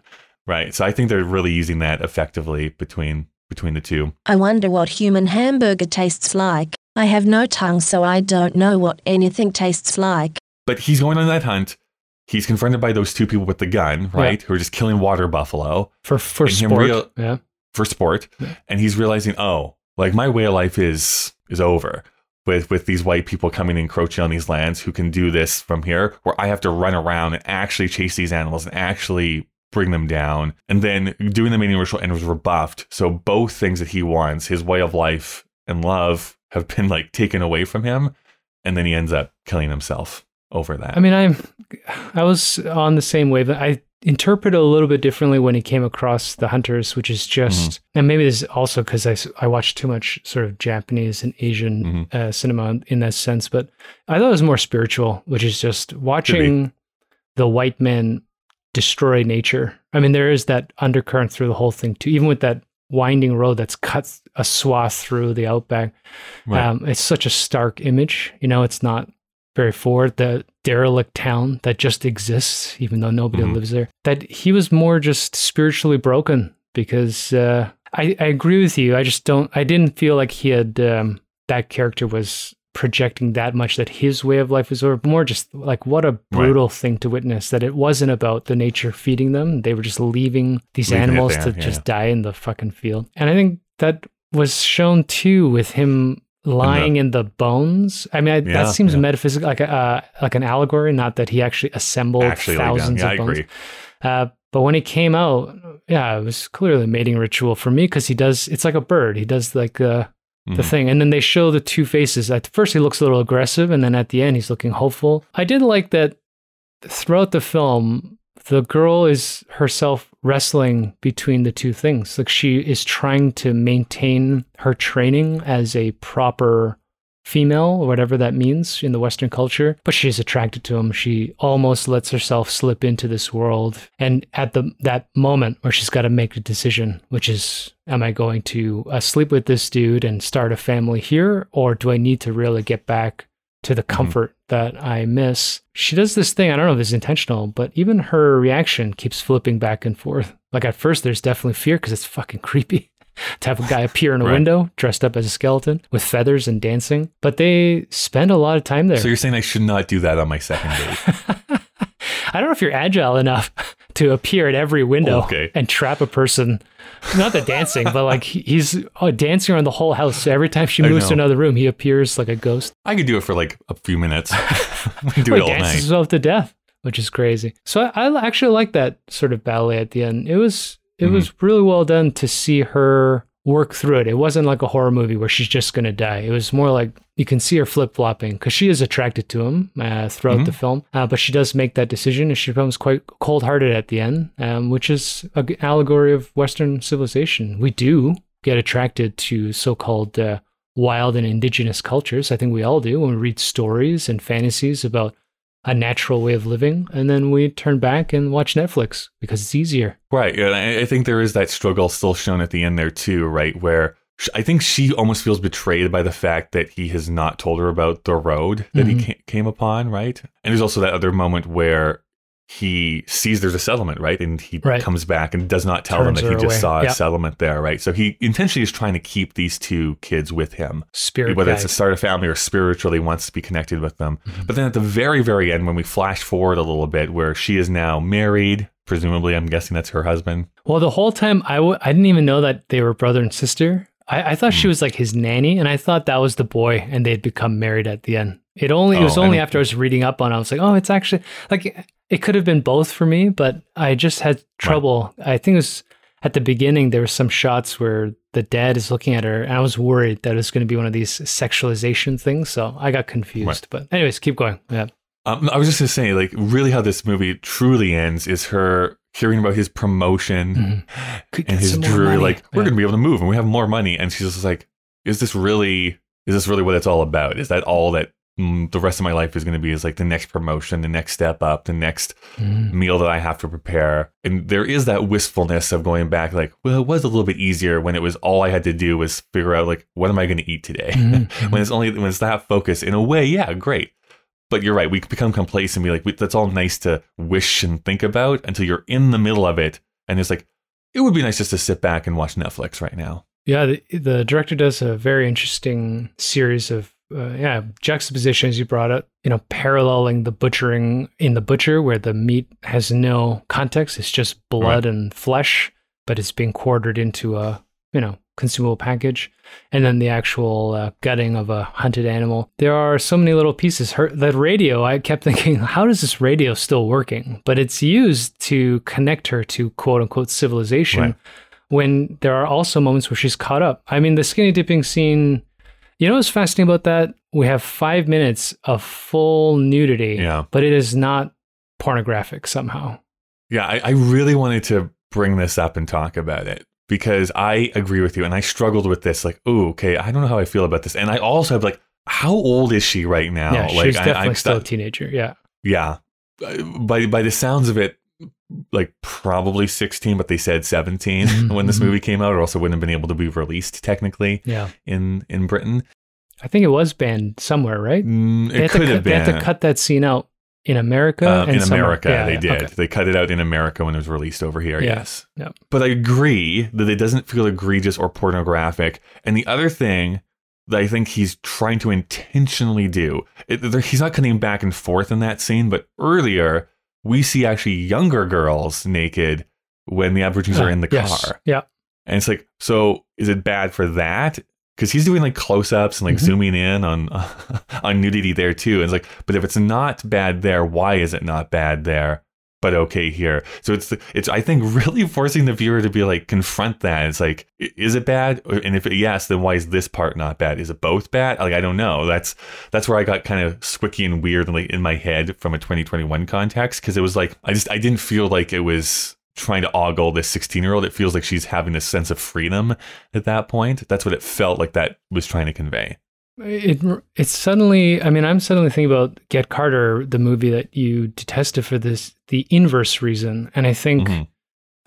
right? So I think they're really using that effectively between between the two. I wonder what human hamburger tastes like. I have no tongue, so I don't know what anything tastes like. But he's going on that hunt. He's confronted by those two people with the gun, right? Who are just killing water buffalo. For for sport. real- yeah. for sport Yeah. and he's realizing oh like my way of life is is over with with these white people coming and encroaching on these lands who can do this from here where i have to run around and actually chase these animals and actually bring them down and then doing the mating ritual and was rebuffed. So both things that he wants his way of life and love have been like taken away from him. And then he ends up killing himself over that. I mean, I'm I was on the same wave. That I interpret it a little bit differently when he came across the hunters, which is just, Mm-hmm. and maybe this is also because I, I watched too much sort of Japanese and Asian Mm-hmm. uh, cinema in that sense, but I thought it was more spiritual, which is just watching the white man destroy nature. I mean, there is that undercurrent through the whole thing too, even with that winding road that's cut a swath through the outback. Right. Um, it's such a stark image. You know, it's not very forward. The derelict town that just exists, even though nobody Mhm. lives there. That he was more just spiritually broken because uh, I, I agree with you. I just don't. I didn't feel like he had um, that character was projecting that much that his way of life was over. More just like what a brutal thing to witness. That it wasn't about the nature feeding them. They were just leaving these Leaving animals there, to yeah. just die in the fucking field. And I think that was shown too with him lying in the, bones. I mean, I, Yeah, that seems yeah. metaphysical, like a uh, like an allegory. Not that he actually assembled actually thousands yeah, i of bones. agree Uh, but when he came out, yeah, it was clearly a mating ritual for me because he does. It's like a bird. He does like uh, the Mhm. thing, and then they show the two faces. At first, he looks a little aggressive, and then at the end, he's looking hopeful. I did like that throughout the film. The girl is herself wrestling between the two things. Like she is trying to maintain her training as a proper female or whatever that means in the western culture but she's attracted to him. She almost lets herself slip into this world. And at the that moment where she's got to make a decision which is am i going to uh, sleep with this dude and start a family here or do i need to really get back to the comfort that i miss she does this thing i don't know if it's intentional but even her reaction keeps flipping back and forth like at first there's definitely fear because it's fucking creepy (laughs) to have a guy appear in a Right. window dressed up as a skeleton with feathers and dancing. But they spend a lot of time there. so you're saying i should not do that on my second date (laughs) I don't know if you're agile enough (laughs) to appear at every window Okay. and trap a person. Not the dancing, but like he's oh, dancing around the whole house. So every time she moves to another room, he appears like a ghost. i could do it for like a few minutes (laughs) do Well, it he all dances night himself to death, which is crazy. So I, I actually like that sort of ballet at the end. It was it Mhm. was really well done to see her work through it. It wasn't like a horror movie where she's just gonna die. It was more like you can see her flip flopping because she is attracted to him uh, throughout Mhm. the film, uh, but she does make that decision and she becomes quite cold hearted at the end, um, which is an allegory of Western civilization. We do get attracted to so called uh, wild and indigenous cultures. I think we all do when we read stories and fantasies about a natural way of living, and then we turn back and watch Netflix because it's easier. Right. Yeah, I think there is that struggle still shown at the end there too, right? Where I think she almost feels betrayed by the fact that he has not told her about the road that Mhm. he came upon, right? And there's also that other moment where he sees there's a settlement, right? And he Right. comes back and does not tell them that he just away. saw a Yeah. settlement there, right? So he intentionally is trying to keep these two kids with him Spirit whether guide. it's to start a family or spiritually wants to be connected with them. Mm-hmm. But then at the very, very end, when we flash forward a little bit, where she is now married, presumably, I'm guessing that's her husband. Well, the whole time I w- I didn't even know that they were brother and sister. I, I thought Hmm. she was like his nanny, and I thought that was the boy, and they'd become married at the end. It only it was Oh, only don't- after I was reading up on it, I was like, oh, it's actually like it could have been both for me, but I just had trouble. I think it was at the beginning there were some shots where the dad is looking at her, and I was worried that it was going to be one of these sexualization things, so I got confused. Right. But anyways, keep going. Yeah, Um, I was just gonna say, like, really, how this movie truly ends is her hearing about his promotion Could and his some dreary, like, we're Yeah. gonna be able to move and we have more money, and she's just like, is this really? Is this really what it's all about? Is that all that the rest of my life is going to be? Is like the next promotion, the next step up, the next Mhm. meal that I have to prepare. And there is that wistfulness of going back, like, well, it was a little bit easier when it was all I had to do was figure out, like, what am I going to eat today? Mhm. (laughs) when it's only when it's that focus, in a way, yeah, great. But you're right, we become complacent and be like, "Wait, that's all nice to wish and think about until you're in the middle of it. And it's like, it would be nice just to sit back and watch Netflix right now. Yeah, the, the director does a very interesting series of uh, yeah juxtapositions. You brought up, you know, paralleling the butchering in the butcher, where the meat has no context; it's just blood and flesh, but it's being quartered into a you know consumable package, and then the actual uh, gutting of a hunted animal. There are so many little pieces. Her that radio, I kept (laughs) thinking, how is this radio still working? But it's used to connect her to quote unquote civilization Right. when there are also moments where she's caught up. I mean, the skinny dipping scene, you know what's fascinating about that? We have five minutes of full nudity, Yeah. but it is not pornographic somehow. Yeah, I, I really wanted to bring this up and talk about it because I agree with you. And I struggled with this, like, oh, okay, I don't know how I feel about this. And I also have like, how old is she right now? yeah, like, she's I- definitely I'm still a teenager. Yeah. Yeah. Uh, By by the sounds of it, like probably 16, but they said 17 Mhm, (laughs) when this mhm. movie came out, or also wouldn't have been able to be released technically Yeah. in in Britain. I think it was banned somewhere, right? Mm, They had it to could cut- have They been. had to cut that scene out in America. And in somewhere- America, Yeah, they yeah, did. okay. They cut it out in America when it was released over here. Yeah, Yes. yeah. But I agree that it doesn't feel egregious or pornographic. And the other thing that I think he's trying to intentionally do, it, he's not cutting back and forth in that scene, but earlier we see actually younger girls naked when the Aborigines are in the Yes. car. Yeah. And it's like, so is it bad for that? Because he's doing like close-ups and like Mhm. zooming in on (laughs) on nudity there too. And it's like, but if it's not bad there, why is it not bad there? But okay here. So it's it's I think (laughs) really forcing the viewer to be like confront that. It's like, is it bad? And if it, yes, then why is this part not bad? Is it both bad? Like I don't know. That's that's where I got kind of squicky and weird like in my head from a 2021 context because it was like I just I didn't feel like it was trying to ogle this 16 year old. It feels like she's having this sense of freedom at that point. That's what it felt like that was trying to convey. It it's suddenly. I mean, I'm suddenly thinking about Get Carter, the movie that you detested for this, the inverse reason, and I think Mhm.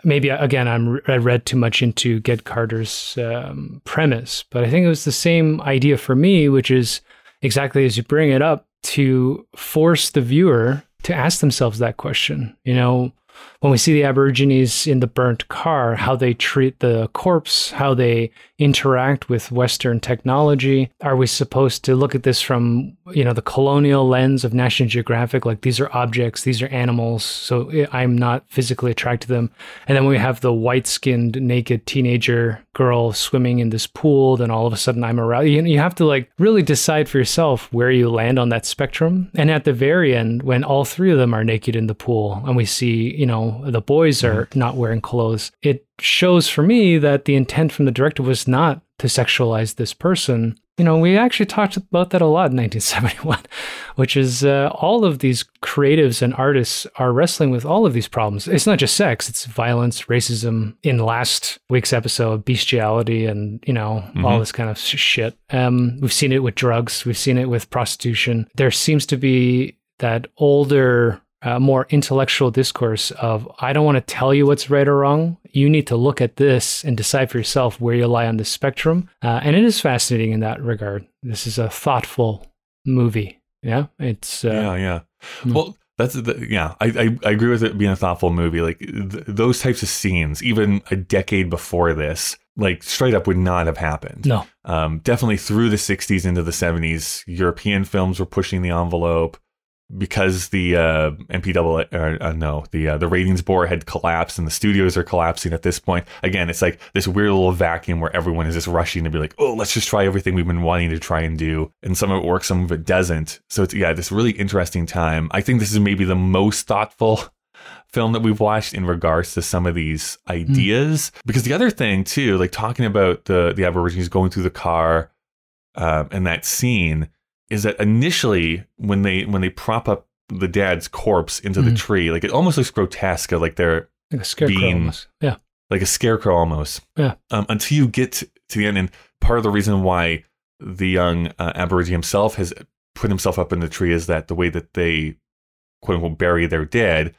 maybe again I'm I read too much into Get Carter's um, premise, but I think it was the same idea for me, which is exactly as you bring it up to force the viewer to ask themselves that question. You know, when we see the Aborigines in the burnt car, how they treat the corpse, how they interact with Western technology. Are we supposed to look at this from, you know, the colonial lens of National Geographic? Like these are objects, these are animals, so I'm not physically attracted to them. And then we have the white skinned, naked teenager girl swimming in this pool, then all of a sudden I'm aroused. You, you have to like really decide for yourself where you land on that spectrum. And at the very end, when all three of them are naked in the pool and we see, you know, the boys are not wearing clothes, it shows for me that the intent from the director was not to sexualize this person. You know, we actually talked about that a lot in 1971, (laughs) which is uh, all of these creatives and artists are wrestling with all of these problems. It's not just sex, it's violence, racism. In last week's episode, bestiality, and, you know, all Mhm. this kind of shit. Um, we've seen it with drugs, we've seen it with prostitution. There seems to be that older uh, more intellectual discourse of I don't want to tell you what's right or wrong. You need to look at this and decide for yourself where you lie on the spectrum. Uh, and it is fascinating in that regard. This is a thoughtful movie. Yeah, it's uh, yeah, yeah. Hmm. Well, that's the, yeah. I, I I agree with it being a thoughtful movie. Like th- those types of scenes, even a decade before this, like straight up would not have happened. no, Um, definitely through the '60s into the '70s, European films were pushing the envelope. Because the uh, MPAA, or, uh, no, the uh, the ratings board had collapsed and the studios are collapsing at this point. Again, it's like this weird little vacuum where everyone is just rushing to be like, oh, let's just try everything we've been wanting to try and do, and some of it works, some of it doesn't. So it's yeah, this really interesting time. I think this is maybe the most thoughtful (laughs) film that we've watched in regards to some of these ideas. Mm. Because the other thing too, like talking about the the Aborigines going through the car uh, and that scene is that initially when they when they prop up the dad's corpse into mm-hmm. the tree, like it almost looks grotesque, like they're like a scarecrow being, almost. Yeah, like a scarecrow almost. Yeah. Um, until you get to the end, and part of the reason why the young uh, Aborigine himself has put himself up in the tree is that the way that they quote unquote bury their dead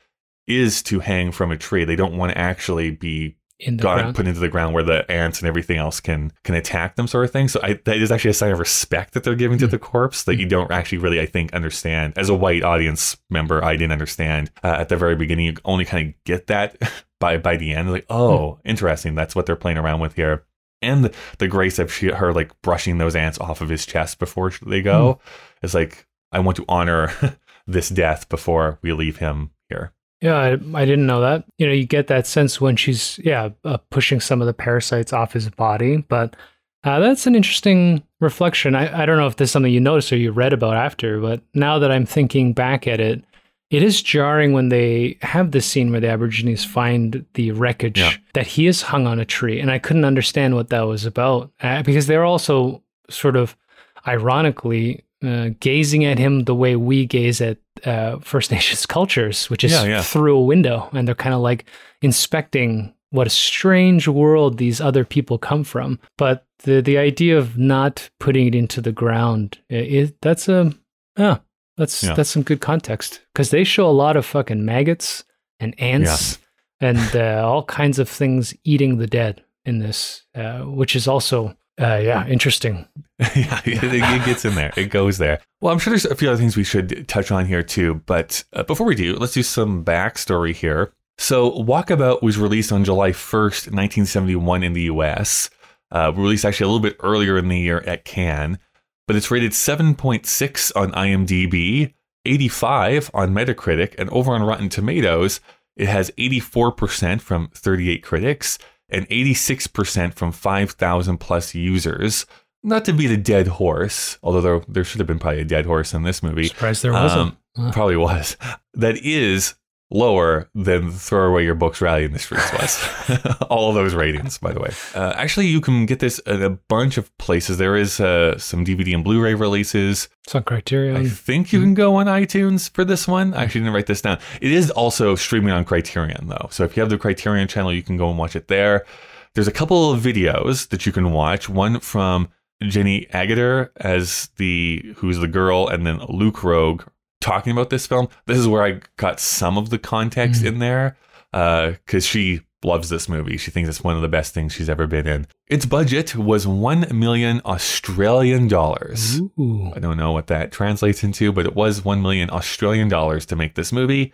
is to hang from a tree. They don't want to actually be in the ground. put into the ground where the ants and everything else can can attack them, sort of thing. So I, that is actually a sign of respect that they're giving to the corpse that you mm. don't actually really, I think, understand. As a white audience member, I didn't understand uh, at the very beginning. You only kind of get that (laughs) by by the end. Like, oh, mm interesting. That's what they're playing around with here. And the, the grace of she, her like brushing those ants off of his chest before they go mm is like, I want to honor (laughs) this death before we leave him here. Yeah, I, I, didn't know that. You know, you get that sense when she's, yeah, uh, pushing some of the parasites off his body. But uh, that's an interesting reflection. I, I don't know if this is something you noticed or you read about after, but now that I'm thinking back at it, it is jarring when they have this scene where the Aborigines find the wreckage yeah. that he is hung on a tree. And I couldn't understand what that was about uh, because they're also sort of ironically uh, gazing at him the way we gaze at uh, First (laughs) Nations cultures, which is yeah, yeah. through a window, and they're kind of like inspecting what a strange world these other people come from. But the the idea of not putting it into the ground, it, that's a yeah, that's yeah. that's some good context because they show a lot of fucking maggots and ants and uh, all kinds of things eating the dead in this, uh, which is also uh, yeah, interesting. (laughs) yeah, it, it, gets in there. It goes there. Well, I'm sure there's a few other things we should touch on here too. But uh, before we do, let's do some backstory here. So, Walkabout was released on July 1st, 1971 in the US. Uh, released actually a little bit earlier in the year at Cannes, but it's rated 7.6 on IMDb, 85 on Metacritic, and over on Rotten Tomatoes, it has 84% from 38 critics and 86% from 5,000 plus users. Not to beat a dead horse, although there, there should have been probably a dead horse in this movie. Surprised there wasn't. Um, Probably was. That is lower than throw away your books rally in the streets was. (laughs) (laughs) All of those ratings by the way. Uh, actually you can get this at a bunch of places. There is uh, some dvd and blu-ray releases. It's on criterion. I think you can go on itunes for this one. I actually didn't write this down. It is also streaming on criterion though. So if you have the criterion channel you can go and watch it there. There's a couple of videos that you can watch. One from jenny agutter as the who's the girl and then luke Roeg talking about this film, this is where I got some of the context mm. in there because uh, she loves this movie. She thinks it's one of the best things she's ever been in. Its budget was 1 million Australian dollars. I don't know what that translates into, but it was 1 million Australian dollars to make this movie.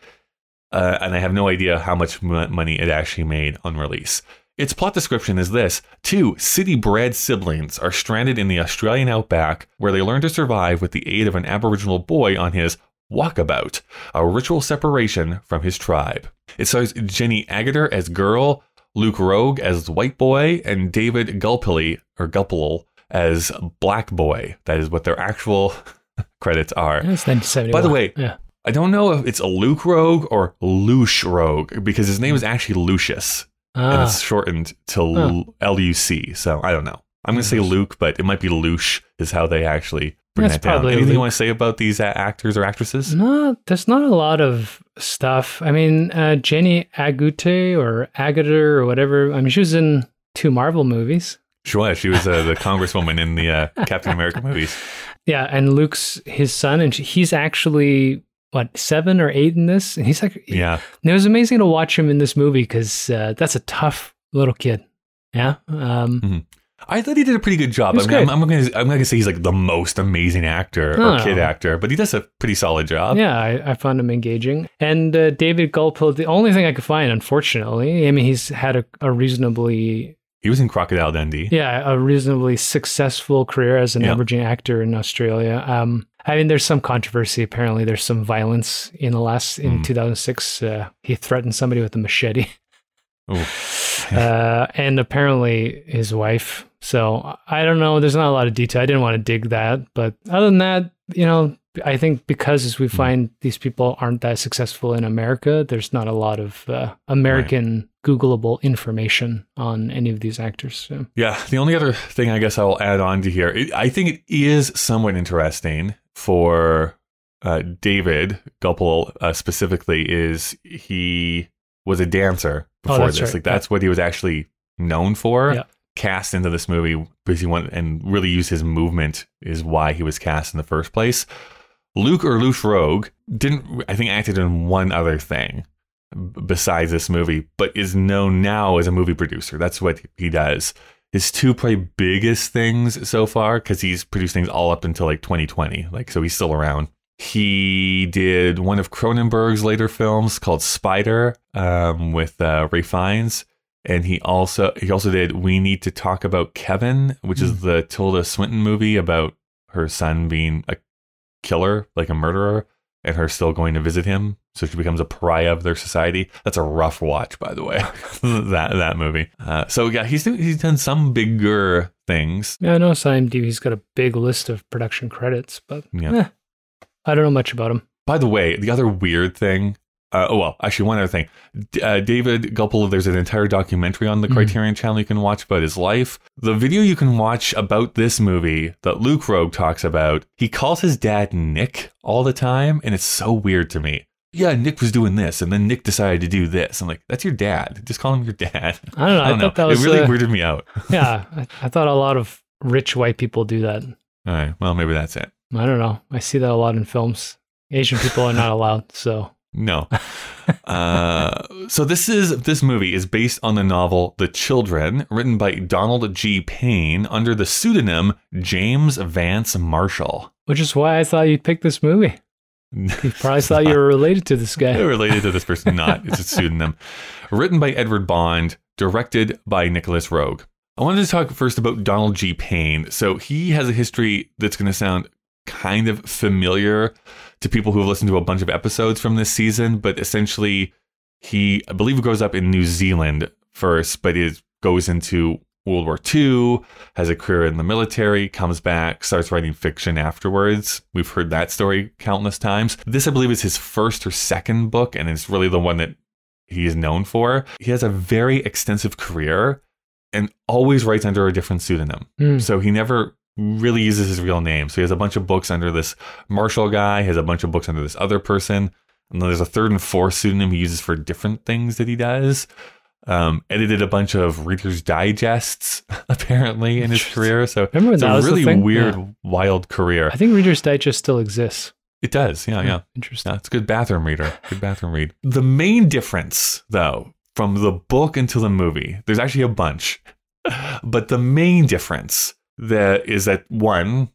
Uh, and I have no idea how much money it actually made on release. Its plot description is this Two city bred siblings are stranded in the Australian outback where they learn to survive with the aid of an Aboriginal boy on his Walkabout, a ritual separation from his tribe. It stars Jenny Agutter as girl, Luke Roeg as white boy, and David Gulpilly or Gulpilil as black boy. That is what their actual (laughs) credits are. It's 1971. By the way, yeah. I don't know if it's a Luke Roeg or Lush Roeg because his name is actually Lucius. Ah. And it's shortened to oh. L U C. So I don't know. I'm going to say Luke, but it might be Lush, is how they actually bring That's that down. Anything you want to say about these uh, actors or actresses? No, there's not a lot of stuff. I mean, uh, Jenny Agute or Agater or whatever. I mean, she was in two Marvel movies. She was. She was uh, the Congresswoman in the uh, (laughs) Captain America movies. Yeah, and Luke's his son, and he's actually what seven or eight in this, and he's like, yeah. it was amazing to watch him in this movie because uh, that's a tough little kid. Yeah. Um, mm-hmm. I thought he did a pretty good job. I mean, I'm, I'm, gonna I'm not gonna say he's like the most amazing actor or kid actor, but he does a pretty solid job. Yeah, I, I found him engaging. And uh, David Gulpilil, the only thing I could find, unfortunately, I mean, he's had a, a reasonably He was in Crocodile Dundee. Yeah, a reasonably successful career as an Yeah. emerging actor in Australia. Um, I mean, there's some controversy. Apparently, there's some violence in the last in Mm. 2006. Uh, he threatened somebody with a machete, (laughs) uh, and apparently his wife. So I don't know. There's not a lot of detail. I didn't want to dig that, but other than that, you know, I think because as we find these people aren't that successful in America, there's not a lot of uh, American Googleable information on any of these actors. So. Yeah, the only other thing I guess I'll add on to here, it, I think it is somewhat interesting for uh, David Gulpel uh, specifically, is he was a dancer Oh, before that's this. right, Like that's what he was actually known for. Yeah. Cast into this movie because he went and really used his movement is why he was cast in the first place. Luke or Luke Roeg didn't, I think, acted in one other thing besides this movie, but is known now as a movie producer. That's what he does. His two probably biggest things so far, because he's produced things all up until like 2020, like so he's still around. He did one of Cronenberg's later films called Spider um, with uh, Ralph Fiennes, and he also he also did We Need to Talk About Kevin, which is the Tilda Swinton movie about her son being a killer, like a murderer, and her still going to visit him. So she becomes a pariah of their society. That's a rough watch, by the way. (laughs) (laughs) that that movie. Uh, so yeah, he's he's done some bigger things. Yeah, I know IMDb's got a big list of production credits, but Yeah. eh, I don't know much about him. By the way, the other weird thing. Uh, oh well, actually, one other thing. D- uh, David Gulpel, there's an entire documentary on the Mhm. Criterion Channel you can watch about his life. The video you can watch about this movie that Luke Roeg talks about, he calls his dad Nick all the time, and it's so weird to me. Yeah, Nick was doing this, and then Nick decided to do this. I'm like, that's your dad. Just call him your dad. I don't know. I, I don't know. thought that was it really uh, weirded me out. (laughs) yeah. I, I thought a lot of rich white people do that. All right, well, maybe that's it. I don't know. I see that a lot in films. Asian people are not (laughs) allowed. So No. uh, so this is this movie is based on the novel The Children, written by Donald G. Payne under the pseudonym James Vance Marshall. which is why I thought you'd pick this movie. You (laughs) probably thought you were related to this guy. related to this person, not it's a (laughs) pseudonym. Written by Edward Bond, directed by Nicolas Roeg. I wanted to talk first about Donald G. Payne. So he has a history that's going to sound kind of familiar to people who have listened to a bunch of episodes from this season, but essentially he, I believe, grows up in New Zealand first, but it goes into World War II, has a career in the military, comes back, starts writing fiction afterwards. We've heard that story countless times. This, I believe, is his first or second book, and it's really the one that he is known for. He has a very extensive career and always writes under a different pseudonym. Hmm. So he never really uses his real name. So he has a bunch of books under this Marshall guy, has a bunch of books under this other person. And then there's a third and fourth pseudonym he uses for different things that he does. Um, edited a bunch of Reader's Digests, (laughs) apparently, in his career. So Remember when it's a really weird, Yeah. wild career. I think Reader's Digest still exists. It does. Yeah, yeah. Interesting. Yeah, it's a good bathroom reader. Good bathroom read. The main difference, though, from the book into the movie, there's actually a bunch. (laughs) But the main difference that is that one,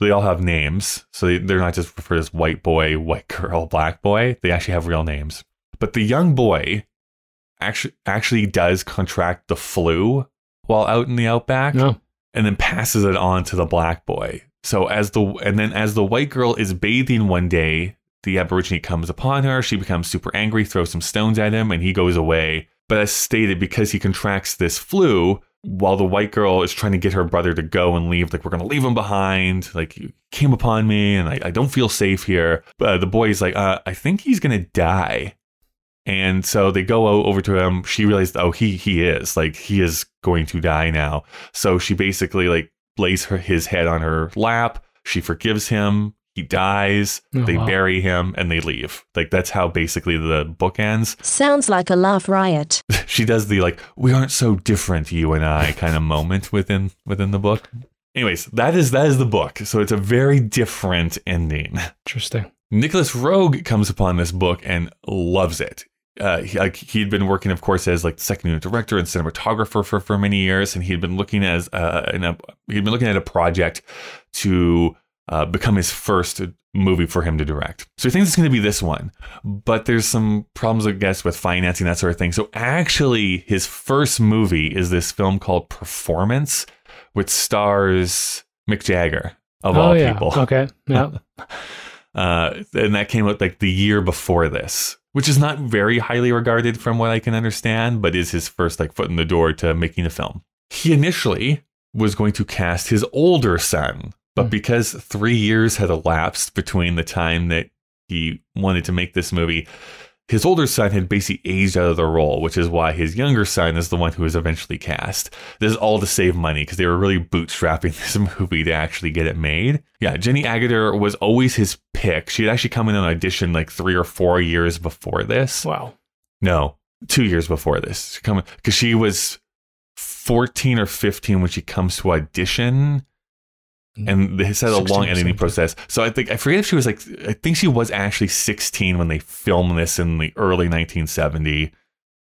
they all have names, so they, they're not just referred as white boy, white girl, black boy. They actually have real names. But the young boy actually actually does contract the flu while out in the outback and then passes it on to the black boy. So as the and then as the white girl is bathing one day, the aborigine comes upon her. She becomes super angry, throws some stones at him, and he goes away. But as stated, because he contracts this flu, while the white girl is trying to get her brother to go and leave, like we're gonna leave him behind. Like you came upon me, and I, I don't feel safe here. Uh, the boy's like, uh, I think he's gonna die. And so they go over to him. She realized, oh, he he is like he is going to die now. So she basically like lays her his head on her lap. She forgives him. He dies. Oh, they wow. bury him and they leave. Like that's how basically the book ends. (laughs) Sounds like a laugh riot. (laughs) She does the like we aren't so different, you and I kind of moment within within the book. Anyways, that is that is the book. So it's a very different ending. Interesting. Nicolas Roeg comes upon this book and loves it. Uh, he, like he'd been working, of course, as like second unit director and cinematographer for, for many years, and he'd been looking as uh, in a he'd been looking at a project to uh, become his first movie for him to direct. So he thinks it's going to be this one, but there's some problems, I guess, with financing that sort of thing. So actually, his first movie is this film called Performance, which stars Mick Jagger of oh, all yeah. people. (laughs) Okay. Yeah. (laughs) Uh, and that came out like the year before this, which is not very highly regarded from what I can understand, but is his first like foot in the door to making a film. He initially was going to cast his older son, but Hmm. because three years had elapsed between the time that he wanted to make this movie, his older son had basically aged out of the role, which is why his younger son is the one who was eventually cast. This is all to save money because they were really bootstrapping (laughs) this movie to actually get it made. Yeah, Jenny Agutter was always his pick. She had actually come in on audition like three or four years before this. Wow. No, two years before this. She come because she was 14 or 15 when she comes to audition. Mm-hmm. And they had a long editing process. So I think I forget if she was like I think she was actually 16 when they filmed this in the early 1970. It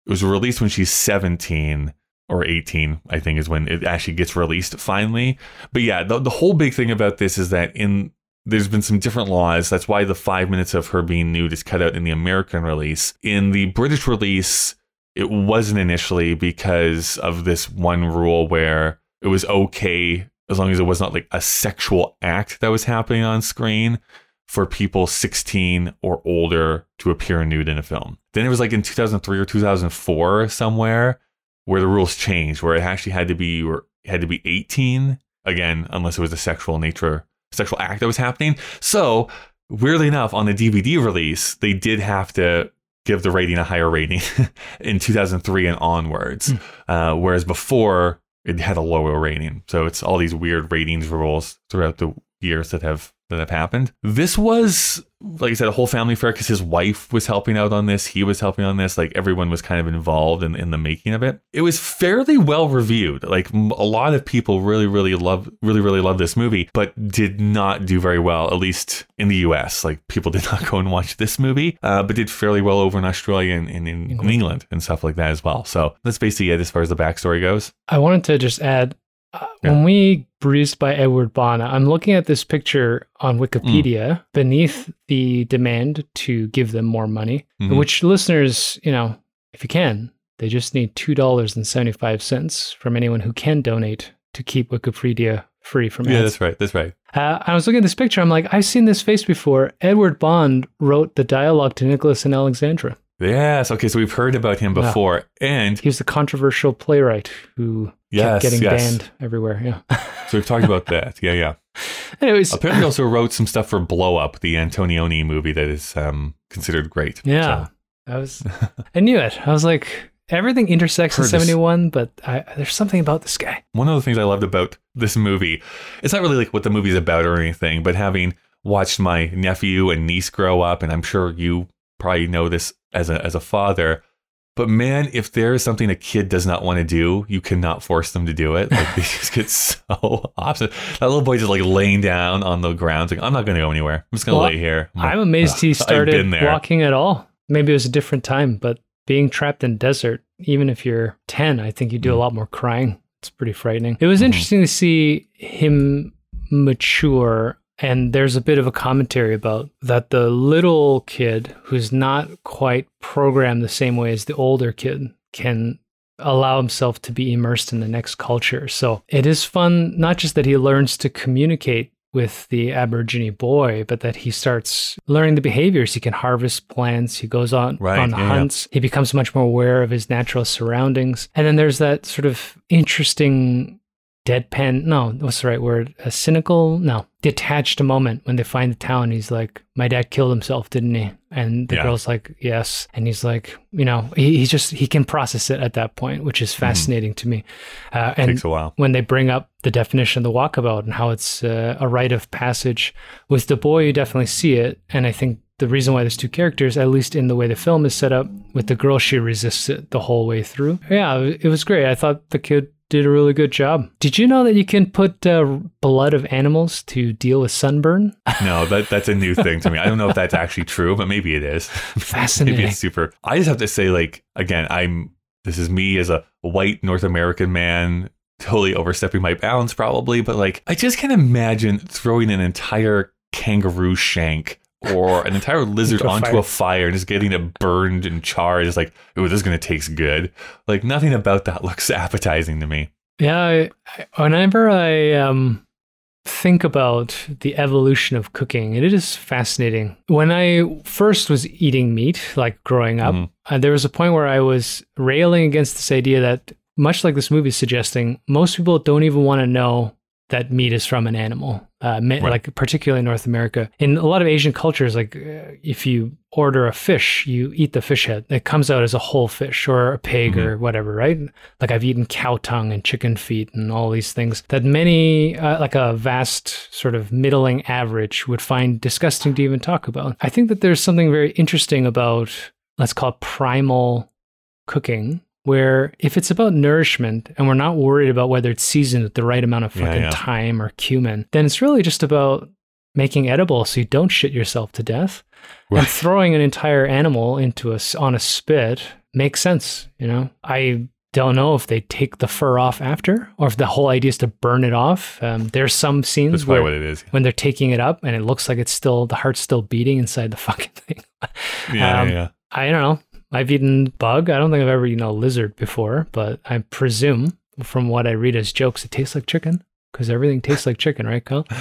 was released when she's 17 or 18, I think is when it actually gets released finally. But yeah, the, the whole big thing about this is that in there's been some different laws. That's why the five minutes of her being nude is cut out in the American release. In the British release, it wasn't initially because of this one rule where it was okay as long as it was not like a sexual act that was happening on screen for people 16 or older to appear nude in a film. Then it was like in 2003 or 2004 somewhere where the rules changed, where it actually had to be or had to be 18 again, unless it was a sexual nature, sexual act that was happening. So weirdly enough, on the DVD release, they did have to give the rating a higher rating (laughs) in 2003 and onwards, uh, whereas before it had a lower rating. So it's all these weird ratings rules throughout the years that have that have happened. This was, like I said, a whole family affair because his wife was helping out on this. He was helping on this. Like everyone was kind of involved in, in the making of it. It was fairly well reviewed. Like m- a lot of people really, really love, really, really love this movie, but did not do very well, at least in the US. Like people (laughs) did not go and watch this movie, uh, but did fairly well over in Australia and, and in England. England and stuff like that as well. So that's basically it as far as the backstory goes. I wanted to just add uh, Yeah. when we breezed by Edward Bond, I'm looking at this picture on Mm. Wikipedia beneath the demand to give them more money, Mhm. which listeners, you know, if you can, they just need $2.75 from anyone who can donate to keep Wikipedia free from ads. Yeah, that's right. That's right. Uh, I was looking at this picture. I'm like, I've seen this face before. Edward Bond wrote the dialogue to Nicholas and Alexandra. Yes. Okay. So we've heard about him Yeah. before. And He was the controversial playwright who Yes, kept getting yes. banned everywhere. Yeah. (laughs) so we've talked about that. Yeah. Yeah. (laughs) Anyways, Apparently, also wrote some stuff for Blow Up, the Antonioni movie that is um, considered great. Yeah, So, I was. I knew it. I was like, everything intersects in '71, but I, there's something about this guy. one of the things I loved about this movie, it's not really like what the movie's about or anything, but having watched my nephew and niece grow up, and I'm sure you probably know this as a as a father. But man, if there is something a kid does not want to do, you cannot force them to do it. Like they (laughs) just get so opposite. That little boy just like laying down on the ground, like I'm not going to go anywhere. I'm just going to Well, lay here. like, I'm amazed he started there." walking at all. Maybe it was a different time, but being trapped in desert, even if you're 10, I think you do a Mm. lot more crying. It's pretty frightening. It was Mhm. interesting to see him mature. And there's a bit of a commentary about that the little kid who's not quite programmed the same way as the older kid can allow himself to be immersed in the next culture. So it is fun, not just that he learns to communicate with the Aborigine boy, but that he starts learning the behaviors. He can harvest plants. He goes on Right, on yeah, yeah. hunts. He becomes much more aware of his natural surroundings. And then there's that sort of interesting deadpan no what's the right word? A cynical no detached moment when they find the town. He's like my dad killed himself didn't he? And the Yeah. girl's like yes. And he's like you know he, he just he can process it at that point which is fascinating to me. Uh, and Takes a while. when they bring up the definition of the walkabout and how it's uh, a rite of passage with the boy you definitely see it. And i think the reason why there's two characters at least in the way the film is set up with the girl she resists it the whole way through. Yeah it was great. I thought the kid did a really good job did you know that you can put uh, blood of animals to deal with sunburn (laughs) No, that that's a new thing to me. I don't know if that's actually true, but maybe it is. Fascinating. (laughs) maybe it's super. I just have to say, like, again, I'm. This is me as a white North American man totally overstepping my bounds probably, but like I just can't imagine throwing an entire kangaroo shank or an entire (laughs) lizard onto fire. a fire and just getting it burned and charred. It's like, oh, this is gonna taste good. Like nothing about that (laughs) looks appetizing to me. Yeah, I, I, whenever I um, think about the evolution of cooking, it is fascinating. When I first was eating meat, like growing up, Mhm. uh, there was a point where I was railing against this idea that, much like this movie is suggesting, most people don't even want to know that meat is from an animal, uh, Right. like particularly in North America. In a lot of Asian cultures, like uh, if you order a fish, you eat the fish head. It comes out as a whole fish or a pig or whatever, right? Like I've eaten cow tongue and chicken feet and all these things that many, uh, like a vast sort of middling average, would find disgusting to even talk about. I think that there's something very interesting about, let's call it primal cooking, where if it's about nourishment and we're not worried about whether it's seasoned with the right amount of Yeah, fucking yeah. thyme or cumin, then it's really just about making edible so you don't shit yourself to death. Right. And throwing an entire animal into a on a spit makes sense, you know. I don't know if they take the fur off after or if the whole idea is to burn it off. Um, there's some scenes where what it is. when they're taking it up and it looks like it's still the heart's still beating inside the (laughs) fucking thing. Yeah, Um, yeah. I don't know. I've eaten bug. I don't think I've ever eaten a lizard before, but I presume from what I read as jokes, it tastes like chicken because everything tastes like chicken, right, Kyle? (laughs)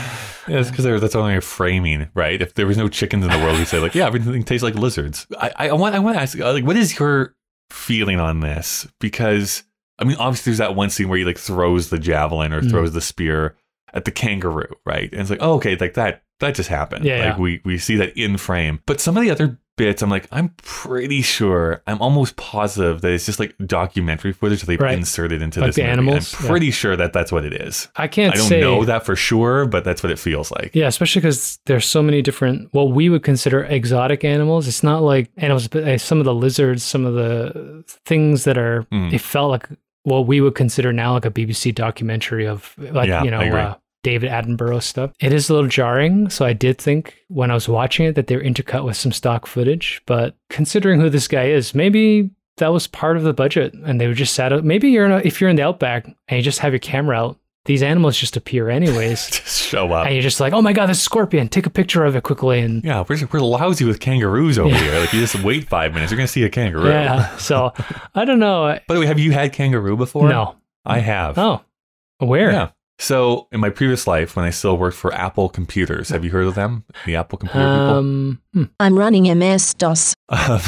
Yeah, it's because that's only a framing, right? If there was no chickens in the world, we'd say like, yeah, everything tastes like lizards. I, I, want, I want to ask, uh, like, what is your feeling on this? Because I mean, obviously, there's that one scene where he like throws the javelin or Mm. throws the spear at the kangaroo, right? And it's like, oh, okay, like that, that just happened. Yeah, like yeah. we we see that in frame. But some of the other bits, I'm like, I'm pretty sure, I'm almost positive that it's just like documentary footage that they've Right. inserted into Like this the movie. animals? I'm Yeah. pretty sure that that's what it is. I can't I don't say. know that for sure, but that's what it feels like. Yeah, especially because there's so many different what we would consider exotic animals. It's not like animals, but uh, some of the lizards, some of the things that are. Mm. It felt like what we would consider now like a BBC documentary of like Yeah, you know uh, David Attenborough stuff. It is a little jarring, so I did think when I was watching it that they were intercut with some stock footage. But considering who this guy is, maybe that was part of the budget, and they were just sat out. Maybe you're in a, if you're in the outback and you just have your camera out, these animals just appear anyways. (laughs) Just show up. And you're just like, oh my god, this scorpion! Take a picture of it quickly, and Yeah, we're, we're lousy with kangaroos over Yeah. here. Like you just wait five minutes, you're gonna see a kangaroo. yeah. So I don't know. By the way, have you had kangaroo before? No. I have. Oh, where? Yeah. So in my previous life, when I still worked for Apple Computers, have you heard of them? The Apple Computer Um. hmm. I'm running MS DOS. people.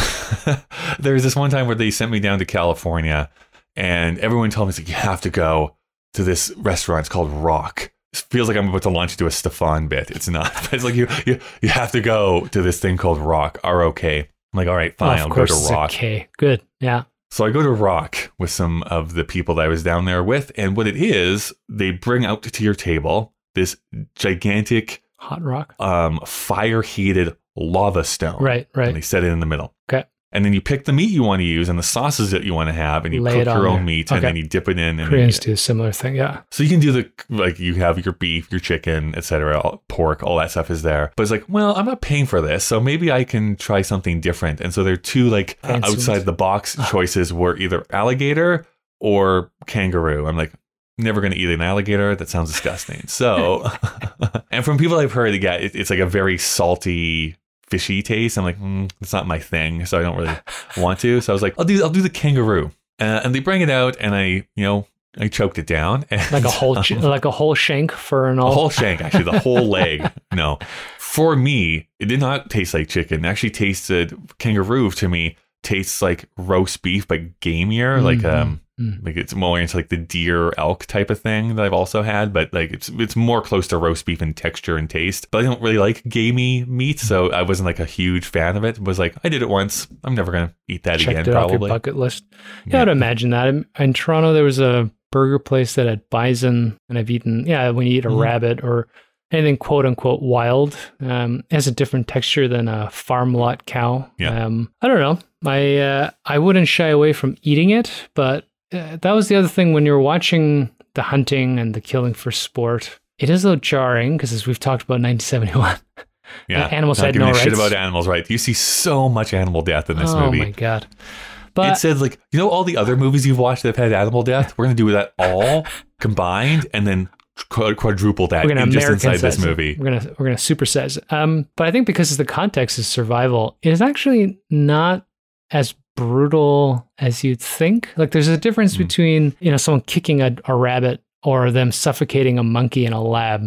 there was this one time where they sent me down to California, and everyone told me, it's like, "You have to go to this restaurant. It's called Rock." It feels like I'm about to launch into a Stefan bit. It's not. (laughs) It's like you, you you have to go to this thing called Rock. R O K. I'm like, all right, Oh, fine, of I'll go course, to Rock. K. Good. Yeah. So I go to Rock with some of the people that I was down there with, and what it is, they bring out to your table this gigantic, Hot rock. um, fire heated lava stone. Right. right. And they set it in the middle. Okay. And then you pick the meat you want to use and the sauces that you want to have, and you Lay cook your own there. meat, and then you dip it in. And Koreans do a similar thing. Yeah. so you can do the like you have your beef, your chicken, etc., pork, all that stuff is there. But it's like, well, I'm not paying for this, so maybe I can try something different. And so there are two like Fancy outside the box ah. choices were either alligator or kangaroo. I'm like, never going to eat an alligator. That sounds disgusting. So, (laughs) and from people I've heard, yeah, it, it's like a very salty. Fishy taste. I'm like, mm, it's not my thing, so I don't really want to. So I was like, I'll do, I'll do the kangaroo, uh, and they bring it out, and I, you know, I choked it down, (laughs) and, Like a whole, (laughs) ch- like a whole shank for an all. whole shank, actually, the whole (laughs) leg. No, for me, it did not taste like chicken. It actually tasted kangaroo to me tastes like roast beef, but gamier. Like Mhm. um, Mm. like it's more into like the deer elk type of thing that I've also had. But like it's it's more close to roast beef in texture and taste. But I don't really like gamey meat, so I wasn't like a huge fan of it. Was like I did it once. I'm never gonna eat that Checked again. it off your bucket list. Yeah, Yeah. I'd imagine that. In, in Toronto, there was a burger place that had bison, and I've eaten. Yeah, when you eat a Mhm. rabbit or anything quote unquote wild, um, it has a different texture than a farm lot cow. Yeah. Um, I don't know. I uh, I wouldn't shy away from eating it, but uh, that was the other thing when you're watching the hunting and the killing for sport. It is a little jarring because, as we've talked about, 1971. (laughs) Yeah, animals had no a shit about animals, right? You see so much animal death in this oh movie. Oh my god! But it says like you know all the other movies you've watched that have had animal death. We're gonna do that all (laughs) combined and then quadruple that we're gonna just inside this it. movie. We're gonna we're gonna supersize. Um, but I think because the context is survival, it is actually not as brutal as you'd think. Like there's a difference Hmm. between you know someone kicking a, a rabbit or them suffocating a monkey in a lab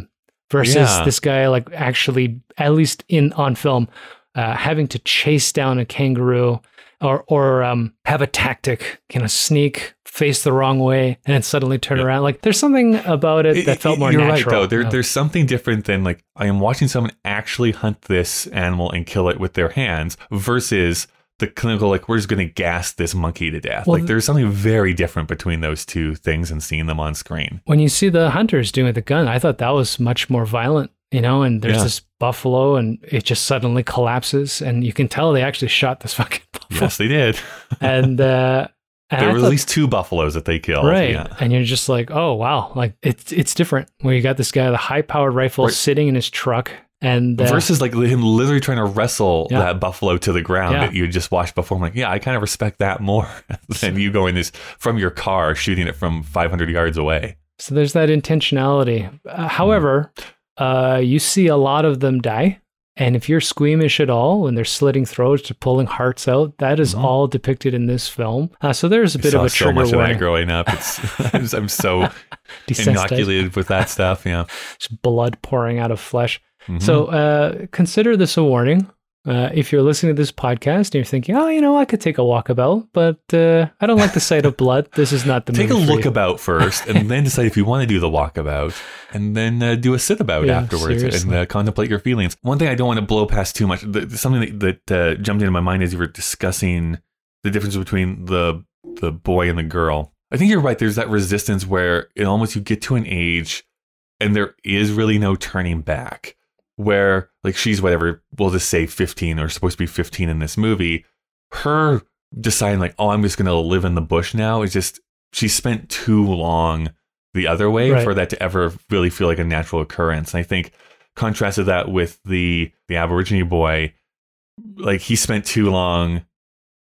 versus Yeah. this guy like actually at least in on film uh, having to chase down a kangaroo or or um, have a tactic, you know, sneak, face the wrong way, and then suddenly turn Yeah. around. Like there's something about it that felt more You're natural. right though. There, there's something different than like I am watching someone actually hunt this animal and kill it with their hands versus the clinical like we're just going to gas this monkey to death. Well, like there's something very different between those two things and seeing them on screen. when you see the hunters doing the gun, I thought that was much more violent, you know, and there's Yeah. this buffalo and it just suddenly collapses and you can tell they actually shot this (laughs) fucking buffalo. Yes, they did. (laughs) And uh and there I were thought- at least two buffaloes that they killed. right. Yeah. And you're just like, oh wow, like it's it's different. Where you got this guy with a high powered rifle Right. sitting in his truck and uh, Versus like him literally trying to wrestle Yeah. that buffalo to the ground Yeah. that you just watched before. I'm like, yeah, I kind of respect that more (laughs) than you going this from your car shooting it from 500 yards away. so there's that intentionality. Uh, however, uh you see a lot of them die. And if you're squeamish at all when they're slitting throats or pulling hearts out, that is Mhm. all depicted in this film. Uh, so there's a bit of a so trigger much of warning. that growing up. It's I'm, (laughs) (laughs) I'm so inoculated with that stuff. Yeah. Just blood pouring out of flesh. Mhm. So uh, consider this a warning. Uh, if you're listening to this podcast and you're thinking, oh, you know, I could take a walkabout, but uh, I don't like the sight of (laughs) blood. This is not the take a for look you. about first, and then (laughs) decide if you want to do the walkabout, and then uh, do a sit about Yeah, afterwards and seriously. uh, contemplate your feelings. One thing I don't want to blow past too much. The, something that, that uh, jumped into my mind as you were discussing the difference between the the boy and the girl. I think you're right. There's that resistance where it almost you get to an age, and there is really no turning back. Where like she's whatever, we'll just say 15 or supposed to be 15 in this movie. Her deciding like, oh, I'm just gonna live in the bush now is just she spent too long the other way Right. for that to ever really feel like a natural occurrence. And I think contrasted that with the the Aborigine boy, like he spent too long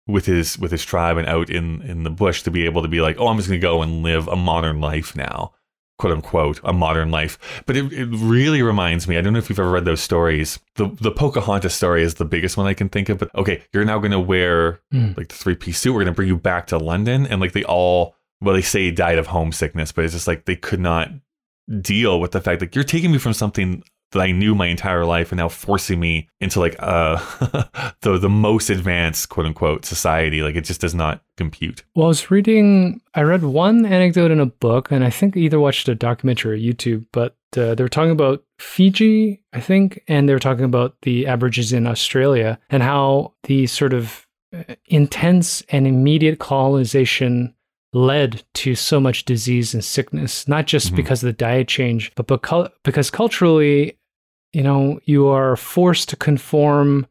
with his with his tribe and out in in the bush to be able to be like, oh, I'm just gonna go and live a modern life now, quote unquote, a modern life. But it, it really reminds me. I don't know if you've ever read those stories. The the Pocahontas story is the biggest one I can think of. But okay, you're now gonna wear Mm. like the three piece suit. We're gonna bring you back to London, and like they all well, they say died of homesickness, but it's just like they could not deal with the fact that you're taking me from something that I knew my entire life and now forcing me into like uh (laughs) the the most advanced quote unquote society. Like it just does not compute. Well, I was reading, I read one anecdote in a book, and I think either watched a documentary or YouTube, but uh, they were talking about Fiji, I think, and they were talking about the Aborigines in Australia and how the sort of uh, intense and immediate colonization led to so much disease and sickness, not just Mhm. because of the diet change, but beca- because culturally, you know, you are forced to conform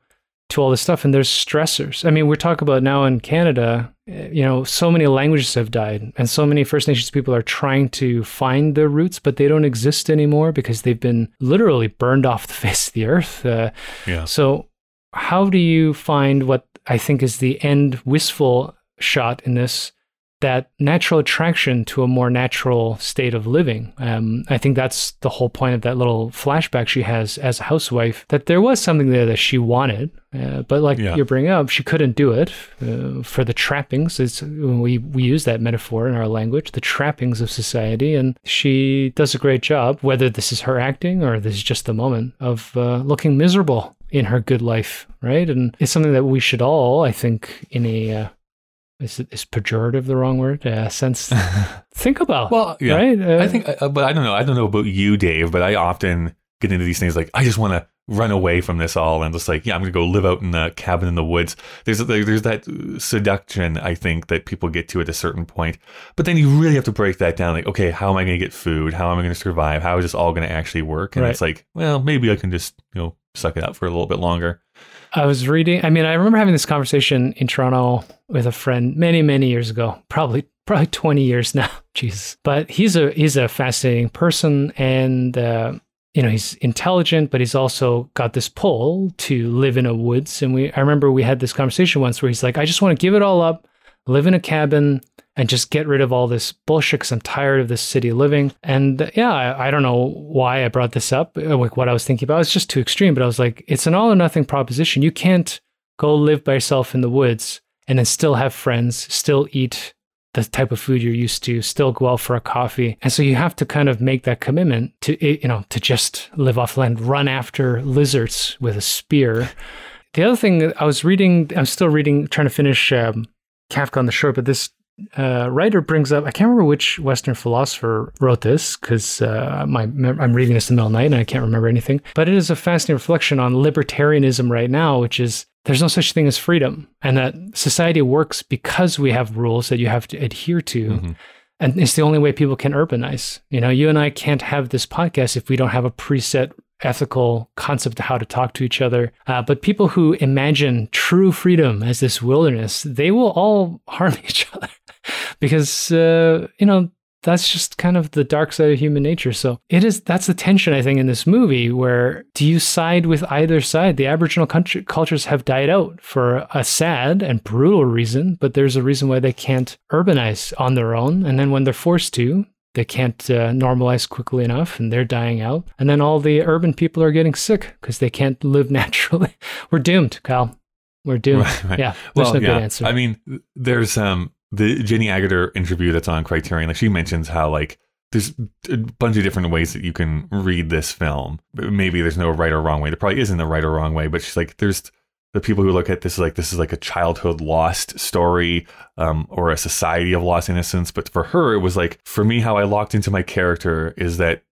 to all this stuff and there's stressors. I mean, we're talking about now in Canada, eh, you know, so many languages have died and so many First Nations people are trying to find their roots, but they don't exist anymore because they've been literally burned off the (laughs) face of the earth. Uh, Yeah. so, how do you find what I think is the end wistful shot in this? That natural attraction to a more natural state of living. Um, I think that's the whole point of that little flashback she has as a housewife. That there was something there that she wanted, uh, but like Yeah. you're bringing up, she couldn't do it uh, for the trappings. It's, we we use that metaphor in our language, the trappings of society, and she does a great job. Whether this is her acting or this is just the moment of uh, looking miserable in her good life, right? And it's something that we should all, I think, in a uh, is is pejorative the wrong word? Uh, sense (laughs) think about. Well, yeah. right. Uh, I think, uh, but I don't know. I don't know about you, Dave, but I often get into these things like I just want to run away from this all and just like yeah, I'm gonna go live out in the cabin in the woods. There's there's that seduction I think that people get to at a certain point, but then you really have to break that down. Like okay, how am I gonna get food? How am I gonna survive? How is this all gonna actually work? And Right. it's like well, maybe I can just you know suck it up for a little bit longer. I was reading. I mean, I remember having this conversation in Toronto with a friend many, many years ago. Probably, (laughs) probably twenty years now. (laughs) Jesus, but he's a he's a fascinating person, and uh, you know he's intelligent, but he's also got this pull to live in a woods. And we, I remember we had this conversation once where he's like, I just want to give it all up. live in a cabin and just get rid of all this bullshit because I'm tired of this city living. And yeah, I, I, don't know why I brought this up, uh, like what I was thinking about. It's just too extreme, but I was like, it's an all or nothing proposition. You can't go live by yourself in the woods and then still have friends, still eat the type of food you're used to, still go out for a coffee. And so you have to kind of make that commitment to, you know, to just live off land, run after lizards with a spear. (laughs) The other thing I was reading, I'm still reading, trying to finish um, Kafka on the Shore, but this uh, writer brings up, I can't remember which Western philosopher wrote this because uh, my I'm reading this in the middle of the night and I can't remember anything. But it is a fascinating reflection on libertarianism right now, which is there's no such thing as freedom, and that society works because we have rules that you have to adhere to. Mm-hmm. And it's the only way people can urbanize. You know, you and I can't have this podcast if we don't have a preset ethical concept of how to talk to each other. Uh, but people who imagine true freedom as this wilderness, they will all (laughs) harm each other because, uh, you know, that's just kind of the dark side of human nature. So it is that's the tension I think in this movie where do you side with either side? The Aboriginal country, cultures have died out for a sad and brutal reason, but there's a reason why they can't urbanize on their own. And then when they're forced to, they can't uh, normalize quickly enough and they're dying out. And then all the urban people are getting sick because they can't (laughs) live naturally. We're doomed, Kyle. We're doomed. Right, right. Yeah. There's well, no yeah. good answer. I mean, there's um the Jenny Agutter interview that's on Criterion. Like she mentions how like there's a bunch of different ways that you can read this film. Maybe there's no right or wrong way. There probably isn't a right or wrong way, but she's like, there's the people who look at this like this is like a childhood lost story um, or a society of lost innocence. But for her, it was like for me, how I locked into my character is that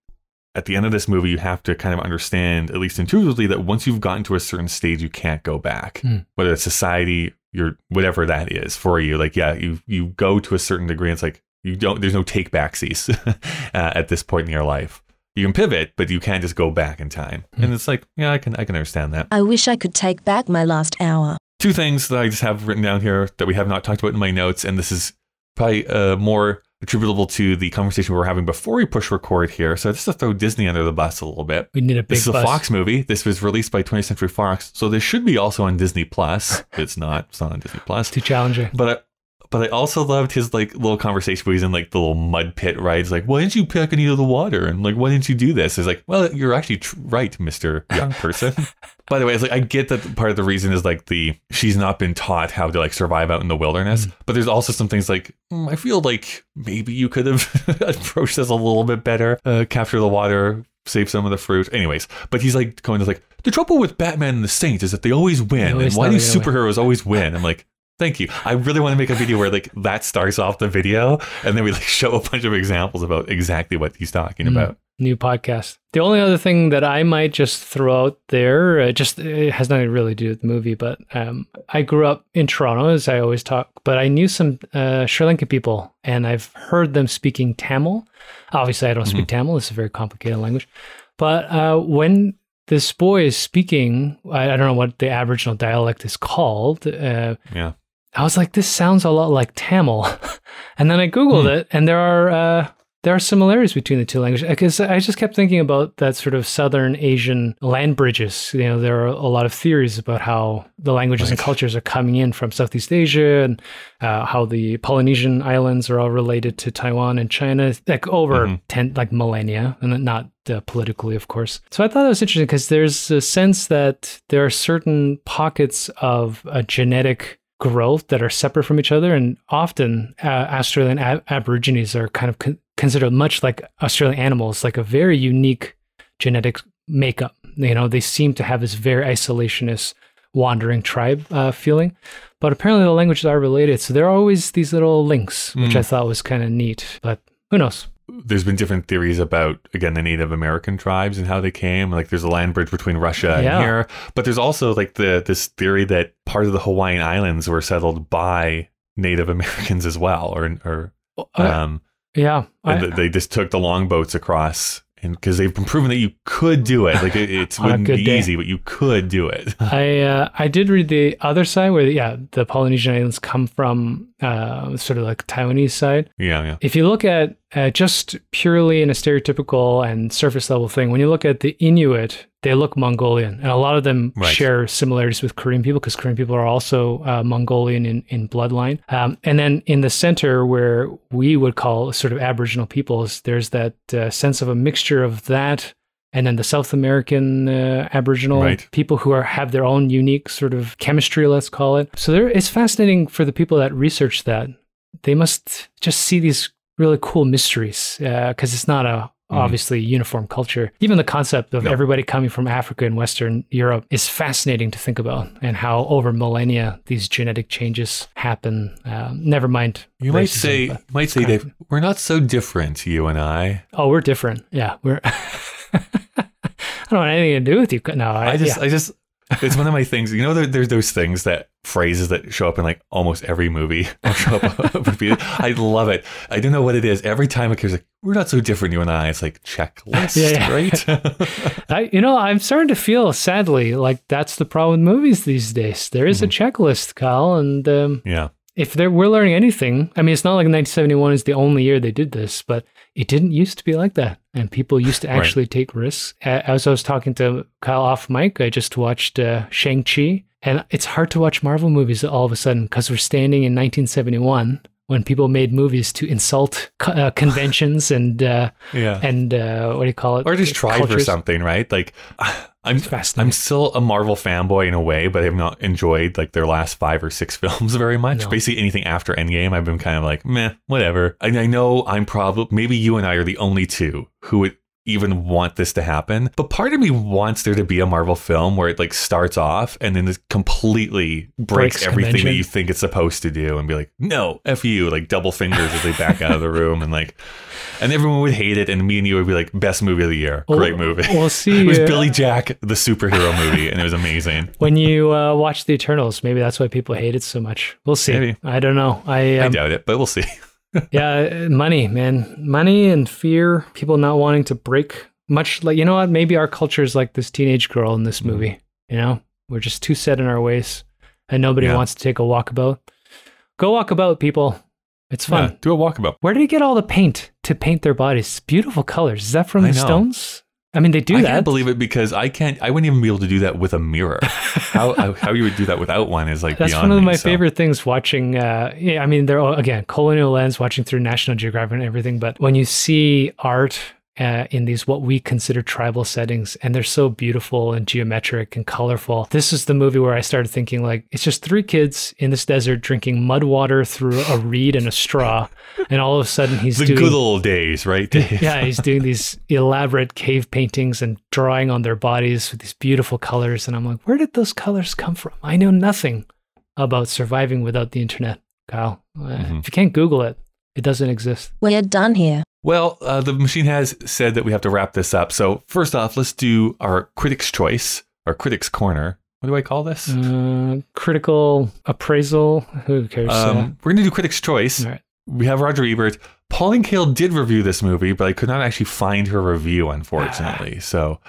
at the end of this movie, you have to kind of understand, at least intuitively, that once you've gotten to a certain stage, you can't go back. Mm. Whether it's society, your whatever that is for you, like yeah, you you go to a certain degree. It's like you don't. There's no take backsies (laughs) uh, at this point in your life you can pivot, but you can't just go back in time. Mm. And it's like, yeah, I can I can understand that. I wish I could take back my last hour. Two things that I just have written down here that we have not talked about in my notes, and this is probably uh, more attributable to the conversation we were having before we push record here. So just to throw Disney under the bus a little bit. We need a big This is bus. a Fox movie. This was released by 20th Century Fox. So this should be also on Disney Plus. (laughs) it's not. It's not on Disney Plus. Too challenging. But but I also loved his like little conversation where he's in like the little mud pit, right? He's like, why didn't you pick any of the water? And like, why didn't you do this? It's like, well, you're actually tr- right, Mister Young Person. (laughs) By the way, it's like I get that part of the reason is like the she's not been taught how to like survive out in the wilderness, mm. but there's also some things like mm, I feel like maybe you could have (laughs) approached this a little bit better, uh, capture the water, save some of the fruit. Anyways, but he's like going to like the trouble with Batman and the Saints is that they always win, always and why do superheroes always win? I'm like, Thank you. I really want to make a video where like that starts off the video and then we like show a bunch of examples about exactly what he's talking mm, about. New podcast. The only other thing that I might just throw out there, uh, just it has nothing really to do with the movie, but um, I grew up in Toronto, as I always talk, but I knew some uh, Sri Lankan people and I've heard them speaking Tamil. Obviously, I don't speak mm-hmm. Tamil, it's a very complicated language. But uh, when this boy is speaking, I, I, don't know what the Aboriginal dialect is called. Uh, yeah. I was like, this sounds a lot like Tamil. (laughs) and then I Googled hmm. it, and there are uh, there are similarities between the two languages. Because I just kept thinking about that sort of Southern Asian land bridges. You know, there are a lot of theories about how the languages right. and cultures are coming in from Southeast Asia, and uh, how the Polynesian islands are all related to Taiwan and China, like over mm-hmm. ten like millennia, and not uh, politically, of course. So I thought that was interesting because there's a sense that there are certain pockets of a genetic growth that are separate from each other. And often uh, Australian ab- Aborigines are kind of con- considered much like Australian animals, like a very unique genetic makeup. You know, they seem to have this very isolationist, wandering tribe uh, feeling. But apparently the languages are related. So there are always these little links, which mm. I thought was kind of neat. But who knows? There's been different theories about again the Native American tribes and how they came. Like there's a land bridge between Russia yeah. and here, but there's also like the this theory that part of the Hawaiian Islands were settled by Native (laughs) Americans as well, or or uh, um, yeah, I, they just took the longboats across because they've been proven that you could do it. Like it, it (laughs) wouldn't be day. easy, but you could do it. (laughs) I uh, I did read the other side where yeah, the Polynesian islands come from uh, sort of like Taiwanese side. Yeah, yeah. If you look at uh, just purely in a stereotypical and surface level thing, when you look at the Inuit, they look Mongolian, and a lot of them Right. share similarities with Korean people because Korean people are also uh, Mongolian in, in bloodline. Um, and then in the center, where we would call sort of Aboriginal peoples, there's that uh, sense of a mixture of that. And then the South American uh, Aboriginal Right. people who are have their own unique sort of chemistry, let's call it. So there, it's fascinating for the people that research that. They must just see these really cool mysteries because it's not a obviously uniform culture. Even the concept of No. everybody coming from Africa and Western Europe is fascinating to think about, and how over millennia these genetic changes happen. Um, never mind. You might say, you might say, Dave, we're not so different, you and I. oh, we're different. Yeah, we're. (laughs) I don't want anything to do with you. No, I, I just, yeah. I just, it's one of my things. You know, there, there's those things that phrases that show up in like almost every movie. (laughs) show up. (laughs) I love it. I don't know what it is. Every time it comes like, we're not so different, you and I. It's like checklist, (laughs) Yeah, yeah. right? I, you know, I'm starting to feel sadly like that's the problem with movies these days. There is a Mm-hmm. checklist, Kyle, and um, yeah. if they're, we're learning anything, I mean, it's not like 1971 is the only year they did this, but it didn't used to be like that. And people used to Right. actually take risks. As I was talking to Kyle off mic, I just watched uh, Shang-Chi. And it's hard to watch Marvel movies all of a sudden because we're standing in 1971 when people made movies to insult uh, conventions and uh, (laughs) Yeah. and uh, what do you call it? or just try for something, right? Like, (sighs) I'm. I'm still a Marvel fanboy in a way, but I have not enjoyed like their last five or six (laughs) films very much. No. Basically, anything after Endgame, I've been kind of like, meh, whatever. And I know I'm probably maybe you and I are the only two who would even want this to happen. But part of me wants there to be a Marvel film where it like starts off and then it completely breaks, Breaks everything that you think it's supposed to do and be like, no, F you, like double fingers as they back out of the room and like and everyone would hate it and me and you would be like, best movie of the year. Great We'll- movie. We'll (laughs) see. It was uh, Billy Jack, the superhero movie, and it was amazing. (laughs) when you uh, watch the Eternals. Maybe that's why people hate it so much. We'll see. Maybe. I don't know. I, I um, doubt it, but we'll see. (laughs) yeah, money, man, money and fear. People not wanting to break. Much like you know what? Maybe our culture is like this teenage girl in Mm-hmm. this movie. You know, we're just too set in our ways, and nobody Yeah. wants to take a walkabout. Go walkabout, people. It's fun. Yeah, do a walkabout. Where did he get all the paint to paint their bodies? Beautiful colors. Is that from I the know. Stones? I mean, they do I that. can't believe it because I can't. I wouldn't even be able to do that with a mirror. (laughs) how how- how you would do that without one is like That's beyond one of me, my so. favorite things watching. Uh, yeah, I mean, they're all, again colonial lens, watching through National Geographic and everything. But when you see art uh, in these what we consider tribal settings, and they're so beautiful and geometric and colorful, this is the movie where I started thinking like it's just three kids in this desert drinking mud water through a reed and a straw, and all of a sudden he's The doing good old days, right? Dave? (laughs) yeah, he's doing these elaborate cave paintings and drawing on their bodies with these beautiful colors. And I'm like, where did those colors come from? I know nothing about surviving without the internet, Kyle. Uh, Mhm. If you can't Google it, it doesn't exist. We're done here. Well, uh, the machine has said that we have to wrap this up. So first off, let's do our critics' choice, our critics' corner. What do I call this? Uh, critical appraisal. Who cares? Um, we're going to do critics' choice. uh, right. We have Roger Ebert. Pauline Kael did review this movie, but I could not actually find her review, unfortunately. So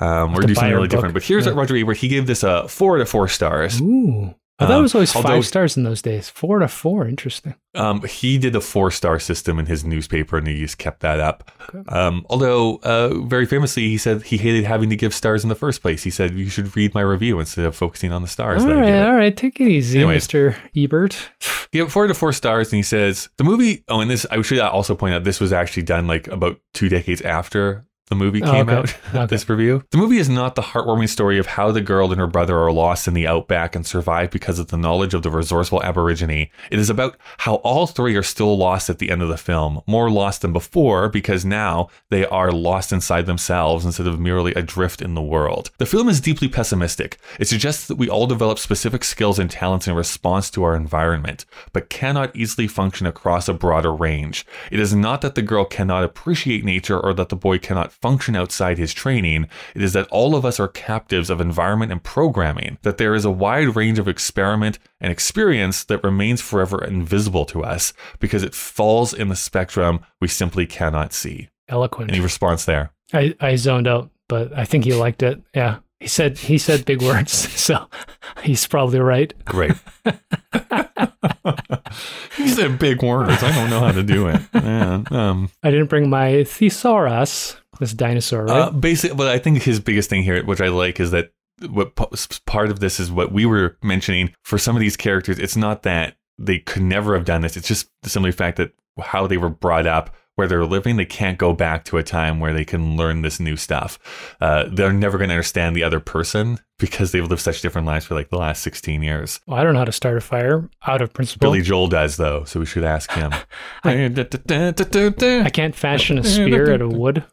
um, we're to going to do something really book. different. But here's Yeah. what Roger Ebert. He gave this a four out of four stars. Ooh. I thought it Um, was always although- five stars in those days. Four to four. Interesting. Um, he did a four star system in his newspaper, and he just kept that up. Um, although, uh, very famously, he said he hated having to give stars in the first place. He said you should read my review instead of focusing on the stars. All that right, it." all right. Take it easy, Anyways. Mr. Ebert. (sighs) He gave four to four stars, and he says the movie. Oh, and this I should also point out this was actually done like about two decades after the movie Oh, came okay. out. (laughs) Okay. This review. The movie is not the heartwarming story of how the girl and her brother are lost in the outback and survive because of the knowledge of the resourceful Aborigine. It is about how all three are still lost at the end of the film, more lost than before because now they are lost inside themselves instead of merely adrift in the world. The film is deeply pessimistic. It suggests that we all develop specific skills and talents in response to our environment, but cannot easily function across a broader range. It is not that the girl cannot appreciate nature or that the boy cannot function outside his training. It is that all of us are captives of environment and programming, that there is a wide range of experiment and experience that remains forever invisible to us because it falls in the spectrum we simply cannot see. Eloquent. Any response there? I, I zoned out, but I think he liked it. Yeah. He said he said big words, (laughs) so he's probably right. Great. (laughs) he said big words. I don't know how to do it. Yeah, um, I didn't bring my thesaurus. This dinosaur, right? Uh, basically, but I think his biggest thing here, which I like, is that what part of this is what we were mentioning for some of these characters. It's not that they could never have done this. It's just the simple fact that how they were brought up, where they're living, they can't go back to a time where they can learn this new stuff. Uh, they're never going to understand the other person because they've lived such different lives for like the last 16 years. well, I don't know how to start a fire out of principle. Billy Joel does though, so we should ask him. I can't fashion a spear out of wood.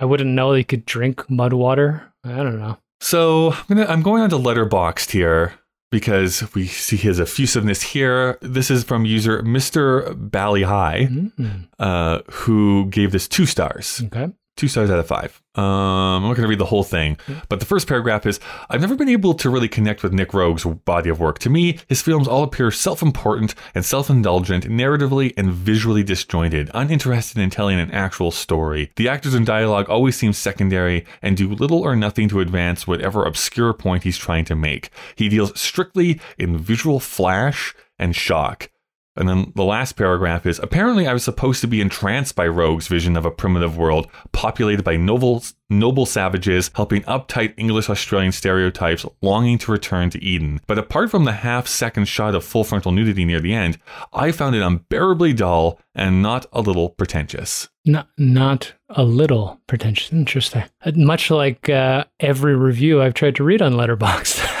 I wouldn't know you could drink mud water. I don't know. So I'm, gonna, I'm going on to Letterboxd here because we see his effusiveness here. This is from user Mr. Bally High, Mm, uh, who gave this two stars. okay. Two stars out of five. Um, I'm not going to read the whole thing, but the first paragraph is I've never been able to really connect with Nick Roeg's body of work. To me, his films all appear self important and self indulgent, narratively and visually disjointed, uninterested in telling an actual story. The actors and dialogue always seem secondary and do little or nothing to advance whatever obscure point he's trying to make. He deals strictly in visual flash and shock. And then the last paragraph is apparently I was supposed to be entranced by Roeg's vision of a primitive world populated by noble, noble savages helping uptight English Australian stereotypes longing to return to Eden. But apart from the half second shot of full frontal nudity near the end, I found it unbearably dull and not a little pretentious. Not not a little pretentious. Interesting. Much like uh, every review I've tried to read on Letterboxd. (laughs)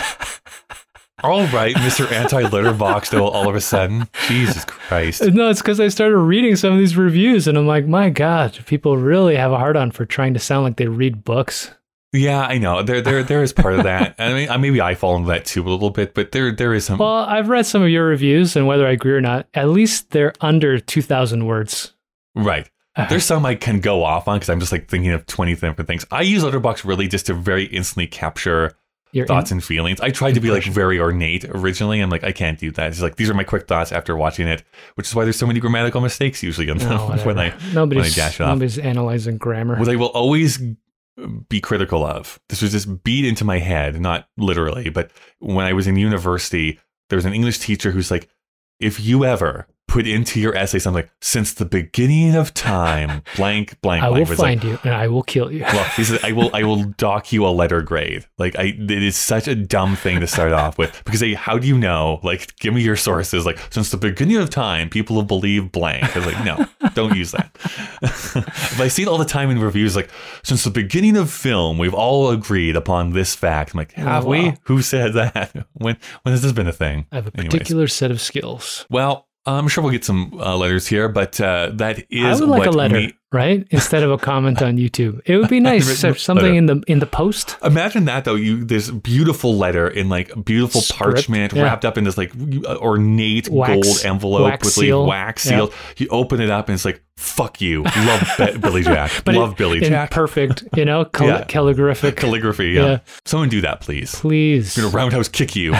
All right, Mr. Anti Letterboxd, though, all of a sudden. Jesus Christ. no, it's because I started reading some of these reviews, and I'm like, my God, people really have a hard on for trying to sound like they read books. Yeah, I know. There, there, there is part of that. I mean, maybe I fall into that too a little bit, but there, there is some. Well, I've read some of your reviews, and whether I agree or not, at least they're under 2,000 words. Right. Uh-huh. There's some I can go off on because I'm just like thinking of 20 different things. I use Letterboxd really just to very instantly capture Your thoughts and feelings. I tried to be like very ornate originally. I'm like, I can't do that. It's like, these are my quick thoughts after watching it, which is why there's so many grammatical mistakes usually in them (laughs) No, when I, whatever. when I nobody's dash off. nobody's analyzing grammar. what I will always be critical of. This was just beat into my head, not literally, but when I was in university, there was an English teacher who's like, if you ever put into your essay something like, since the beginning of time, (laughs) blank, blank, I blank. will It's like, find you and I will kill you. well, he said, I will, I will (laughs) dock you a letter grade. Like, I, it is such a dumb thing to start off with because they, how do you know? Like, give me your sources. Like, since the beginning of time, people have believed blank. I was like, no, (laughs) don't use that. but I see it all the time in reviews. Like, since the beginning of film, we've all agreed upon this fact. I'm like, oh, have we? wow. Who said that? When, when has this been a thing? I have a Anyways. particular set of skills. Well, I'm sure we'll get some uh, letters here, but uh, that is I would like a letter, me- right? Instead of a comment on YouTube. It would be (laughs) nice something letter. in the in the post. Imagine that though. You this beautiful letter in like beautiful Script, parchment yeah. wrapped up in this like ornate Wax- gold envelope wax with seal. like wax Yeah. sealed. You open it up and it's like "fuck you." Love Be- (laughs) Billy Jack. But Love it- Billy Jack. perfect, you know, (laughs) cal- Yeah. calligraphic. Calligraphy. Yeah. Yeah. Someone do that, please. Please, I'm gonna roundhouse kick you,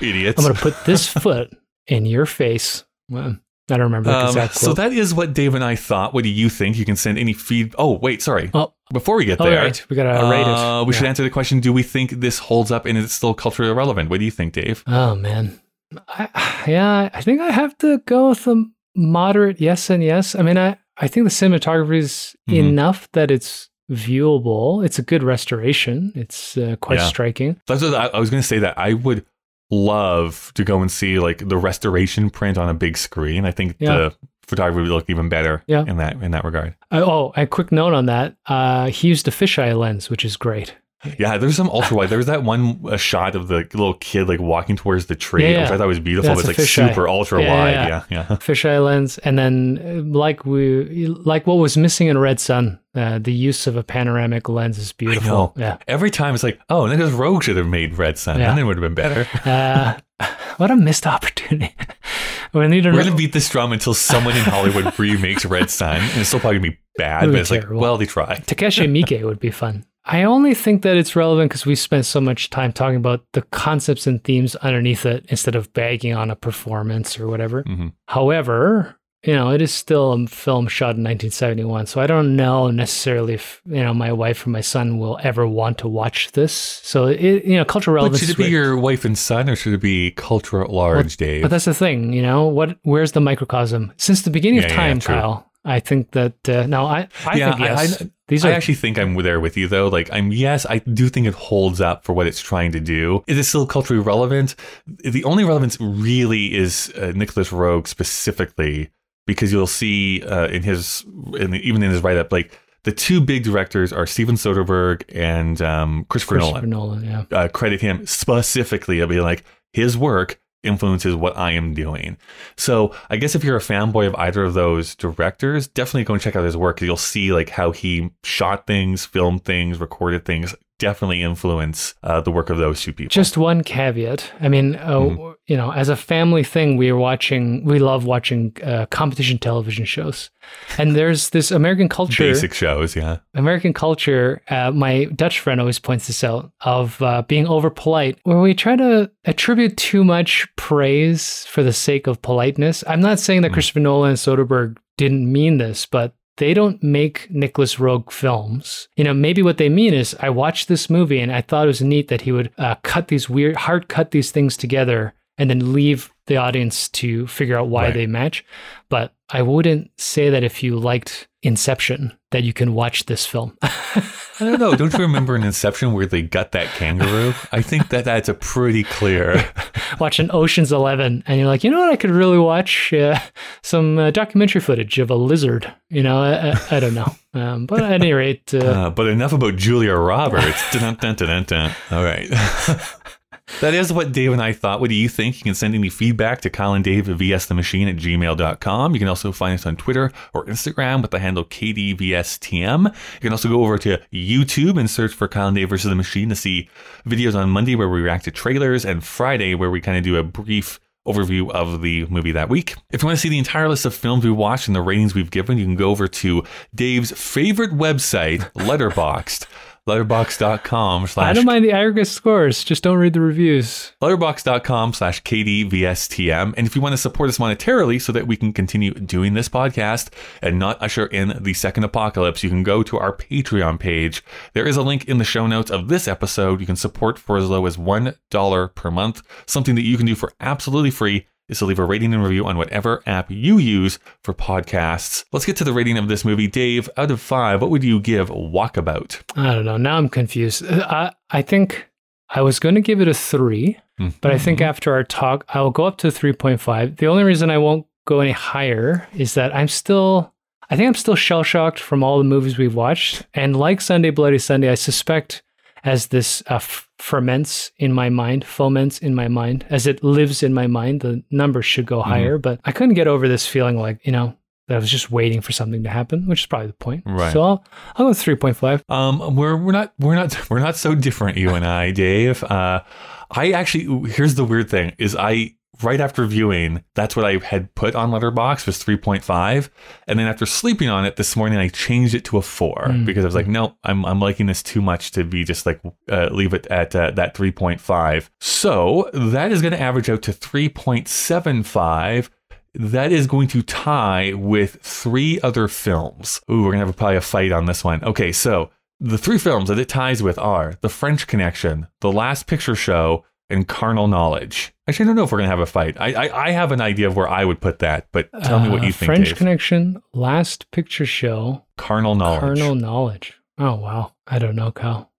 idiots. I'm going to put this foot in your face. Well, I don't remember Um, so that is what Dave and I thought. What do you think? You can send any feed. Oh, wait, sorry. oh, Before we get oh, there, right. We got to rate it. uh, we Yeah. should answer the question: Do we think this holds up and is it still culturally relevant? What do you think, Dave? Oh man, I, yeah, I think I have to go with a moderate yes and yes. I mean, I I think the cinematography is Mhm. enough that it's viewable. It's a good restoration. It's uh, quite Yeah. striking. That's what I, I was going to say. That I would love to go and see like the restoration print on a big screen. I think Yeah. the photography would look even better Yeah. in that in that regard. Uh, oh, a quick note on that. Uh, he used a fisheye lens, which is great. Yeah, there's some ultra wide. There was that one shot of the little kid like walking towards the tree, Yeah, yeah. which I thought was beautiful. That's but it's like super ultra Yeah, wide. yeah, Yeah. (laughs) Fisheye lens, and then uh, like we like what was missing in Red Sun, uh, the use of a panoramic lens is beautiful. Yeah. Every time it's like, oh, Nicolas Roeg should have made Red Sun. Yeah. Then it would have been better. (laughs) Uh, what a missed opportunity. (laughs) we need We're gonna beat this drum until someone in Hollywood remakes Red Sun, and it's still probably gonna be bad. But it's like, well, they try. Takashi Miike would be fun. I only think that it's relevant because we spent so much time talking about the concepts and themes underneath it instead of bagging on a performance or whatever. Mhm. However, you know, it is still a film shot in 1971, so I don't know necessarily if you know my wife or my son will ever want to watch this. So it, you know, cultural relevance. But should it be great. your wife and son, or should it be culture at large, Dave? But that's the thing, you know, what? Where's the microcosm? Since the beginning Yeah, of time, true. Kyle, I think that uh, no, I I Yeah, think I- yes. I- These I actually think I'm there with you though. Like I'm yes, I do think it holds up for what it's trying to do. Is it still culturally relevant? The only relevance really is uh, Nicolas Roeg specifically because you'll see uh, in his in the, even in his write up like the two big directors are Steven Soderbergh and um, Christopher, Christopher Nolan. Nolan. Yeah. Uh, credit him specifically. I'll be like his work influences what I am doing. So I guess if you're a fanboy of either of those directors, definitely go and check out his work. You'll see like how he shot things, filmed things, recorded things. Definitely influence uh, the work of those two people. Just one caveat. I mean, uh, Mm-hmm. you know, as a family thing, we are watching. We love watching uh, competition television shows, and there's this American culture. basic shows, yeah. American culture, uh, my Dutch friend always points this out, of uh, being over polite, where we try to attribute too much praise for the sake of politeness. I'm not saying that Christopher Nolan and Soderbergh didn't mean this, but they don't make Nicolas Roeg films. You know, maybe what they mean is I watched this movie and I thought it was neat that he would uh, cut these weird, hard cut these things together and then leave the audience to figure out why Right. they match. But I wouldn't say that if you liked Inception, that you can watch this film. (laughs) I don't know. Don't you remember in Inception where they got that kangaroo? I think that that's a pretty clear. (laughs) Watching Ocean's Eleven, and you're like, you know what? I could really watch uh, some uh, documentary footage of a lizard. You know, I, I, I don't know. Um, but at any rate, uh, Uh, but enough about Julia Roberts. Dun, dun, dun, dun, dun. All right. (laughs) that is what Dave and I thought. What do you think? You can send any feedback to Colin Dave at vsthemachine at gmail.com. You can also find us on Twitter or Instagram with the handle KDVSTM. You can also go over to YouTube and search for Colin Dave versus the Machine to see videos on Monday where we react to trailers and Friday where we kind of do a brief overview of the movie that week. If you want to see the entire list of films we watched and the ratings we've given, you can go over to Dave's favorite website, (laughs) Letterboxd. Letterboxd.com I slash don't mind the aggregate scores. Just don't read the reviews. letterboxd.com slash KDVSTM. And if you want to support us monetarily so that we can continue doing this podcast and not usher in the second apocalypse, you can go to our Patreon page. There is a link in the show notes of this episode. You can support for as low as $1 per month. Something that you can do for absolutely free is to leave a rating and review on whatever app you use for podcasts. Let's get to the rating of this movie. Dave, out of five, what would you give Walkabout? I don't know. Now I'm confused. Uh, I I think I was going to give it a three, but I think after our talk, I will go up to three point five. The only reason I won't go any higher is that I'm still. I think I'm still shell shocked from all the movies we've watched, and like Sunday Bloody Sunday, I suspect as this uh, f- ferments in my mind, foments in my mind, as it lives in my mind, the numbers should go higher. But I couldn't get over this feeling like you know that I was just waiting for something to happen, which is probably the point. Right. So I'll I'll go three point five. Um, we're we're not we're not (laughs) we're not so different, you and I, Dave. Uh, I actually here's the weird thing is I right after viewing that's what I had put on Letterboxd was three point five, and then after sleeping on it this morning I changed it to a four because I was like, no, I'm I'm liking this too much to be just like uh, leave it at uh, that three point five. So that is going to average out to three point seven five that is going to tie with three other films. Ooh, we're gonna have probably a fight on this one. Okay, so the three films that it ties with are The French Connection, The Last Picture Show, and Carnal Knowledge. Actually, I don't know if we're gonna have a fight. I I, I have an idea of where I would put that, but tell me what Uh, you think. French Dave. Connection, Last Picture Show, Carnal Knowledge. Carnal Knowledge. Oh wow, I don't know, Kyle.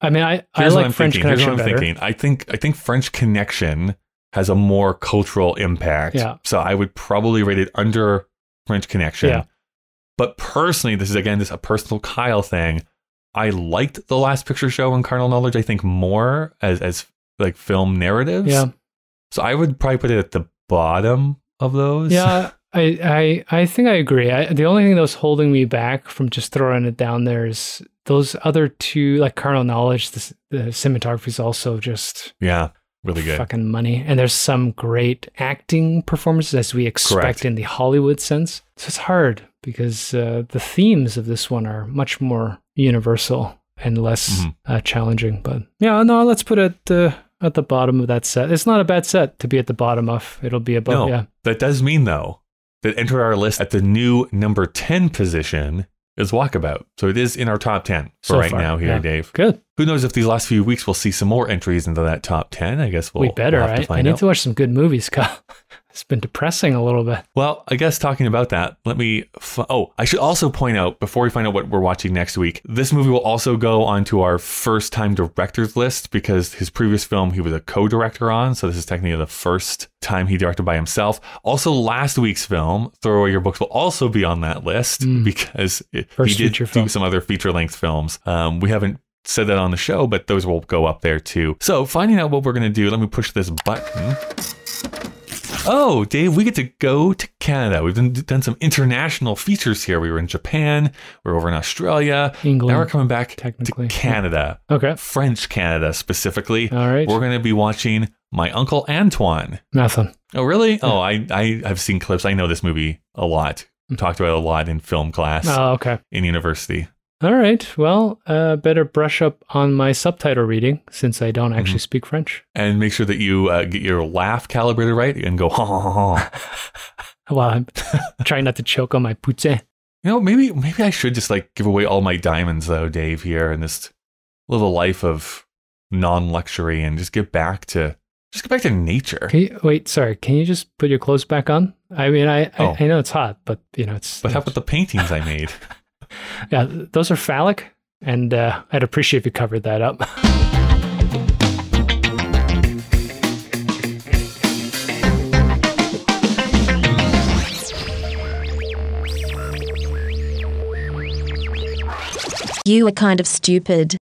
I mean, I, I Here's what like I'm French thinking. Here's Connection what I'm better. thinking. I think I think French Connection has a more cultural impact. Yeah. So I would probably rate it under French Connection. Yeah. But personally, this is again just a personal Kyle thing. I liked the last picture show and Carnal Knowledge, I think, more as as like film narratives. Yeah, So I would probably put it at the bottom of those. yeah. (laughs) I, I I think I agree. I, the only thing that was holding me back from just throwing it down there is those other two, like Carnal Knowledge. The, the cinematography is also just Yeah. Really good. fucking money, and there's some great acting performances as we expect Correct. in the Hollywood sense. So it's hard because uh, the themes of this one are much more universal and less Mhm. uh, challenging. But yeah, no, let's put it uh, at the bottom of that set. It's not a bad set to be at the bottom of. It'll be above. No, Yeah, that does mean though that enter our list at the new number ten position is Walkabout. So it is in our top ten for So right far, now here, yeah. Dave. good. Who knows if these last few weeks we'll see some more entries into that top ten? I guess we'll we better. we'll have to right? I need out. to watch some good movies, Kyle. (laughs) It's been depressing a little bit. Well, I guess talking about that, let me. F- oh, I should also point out before we find out what we're watching next week, this movie will also go onto our first time directors list because his previous film he was a co director on. So this is technically the first time he directed by himself. Also, last week's film, Throw Away Your Books, will also be on that list because it, he did do film. some other feature length films. Um, we haven't said that on the show, but those will go up there too. So, finding out what we're going to do, let me push this button. Oh, Dave, we get to go to Canada. We've done, done some international features here. We were in Japan, we are over in Australia. England, now we're coming back technically. to Canada, (laughs) Okay. French Canada specifically. All right. We're going to be watching My Uncle Antoine. Nothing. Oh, really? Oh, I, I I've seen clips. I know this movie a lot. Hmm. Talked about it a lot in film class Oh, okay. in university. All right. Well, uh, better brush up on my subtitle reading since I don't Mm-hmm. actually speak French. And make sure that you uh, get your laugh calibrated right and go ha ha ha. ha. (laughs) Well, I'm trying not to choke on my poutine. You know, maybe maybe I should just like give away all my diamonds though, Dave, here in this little life of non-luxury and just get back to just get back to nature. You, wait, sorry. Can you just put your clothes back on? I mean, I, Oh. I, I know it's hot, but you know, it's. But how about the paintings I made? (laughs) Yeah, those are phallic, and uh, I'd appreciate if you covered that up. (laughs) You are kind of stupid.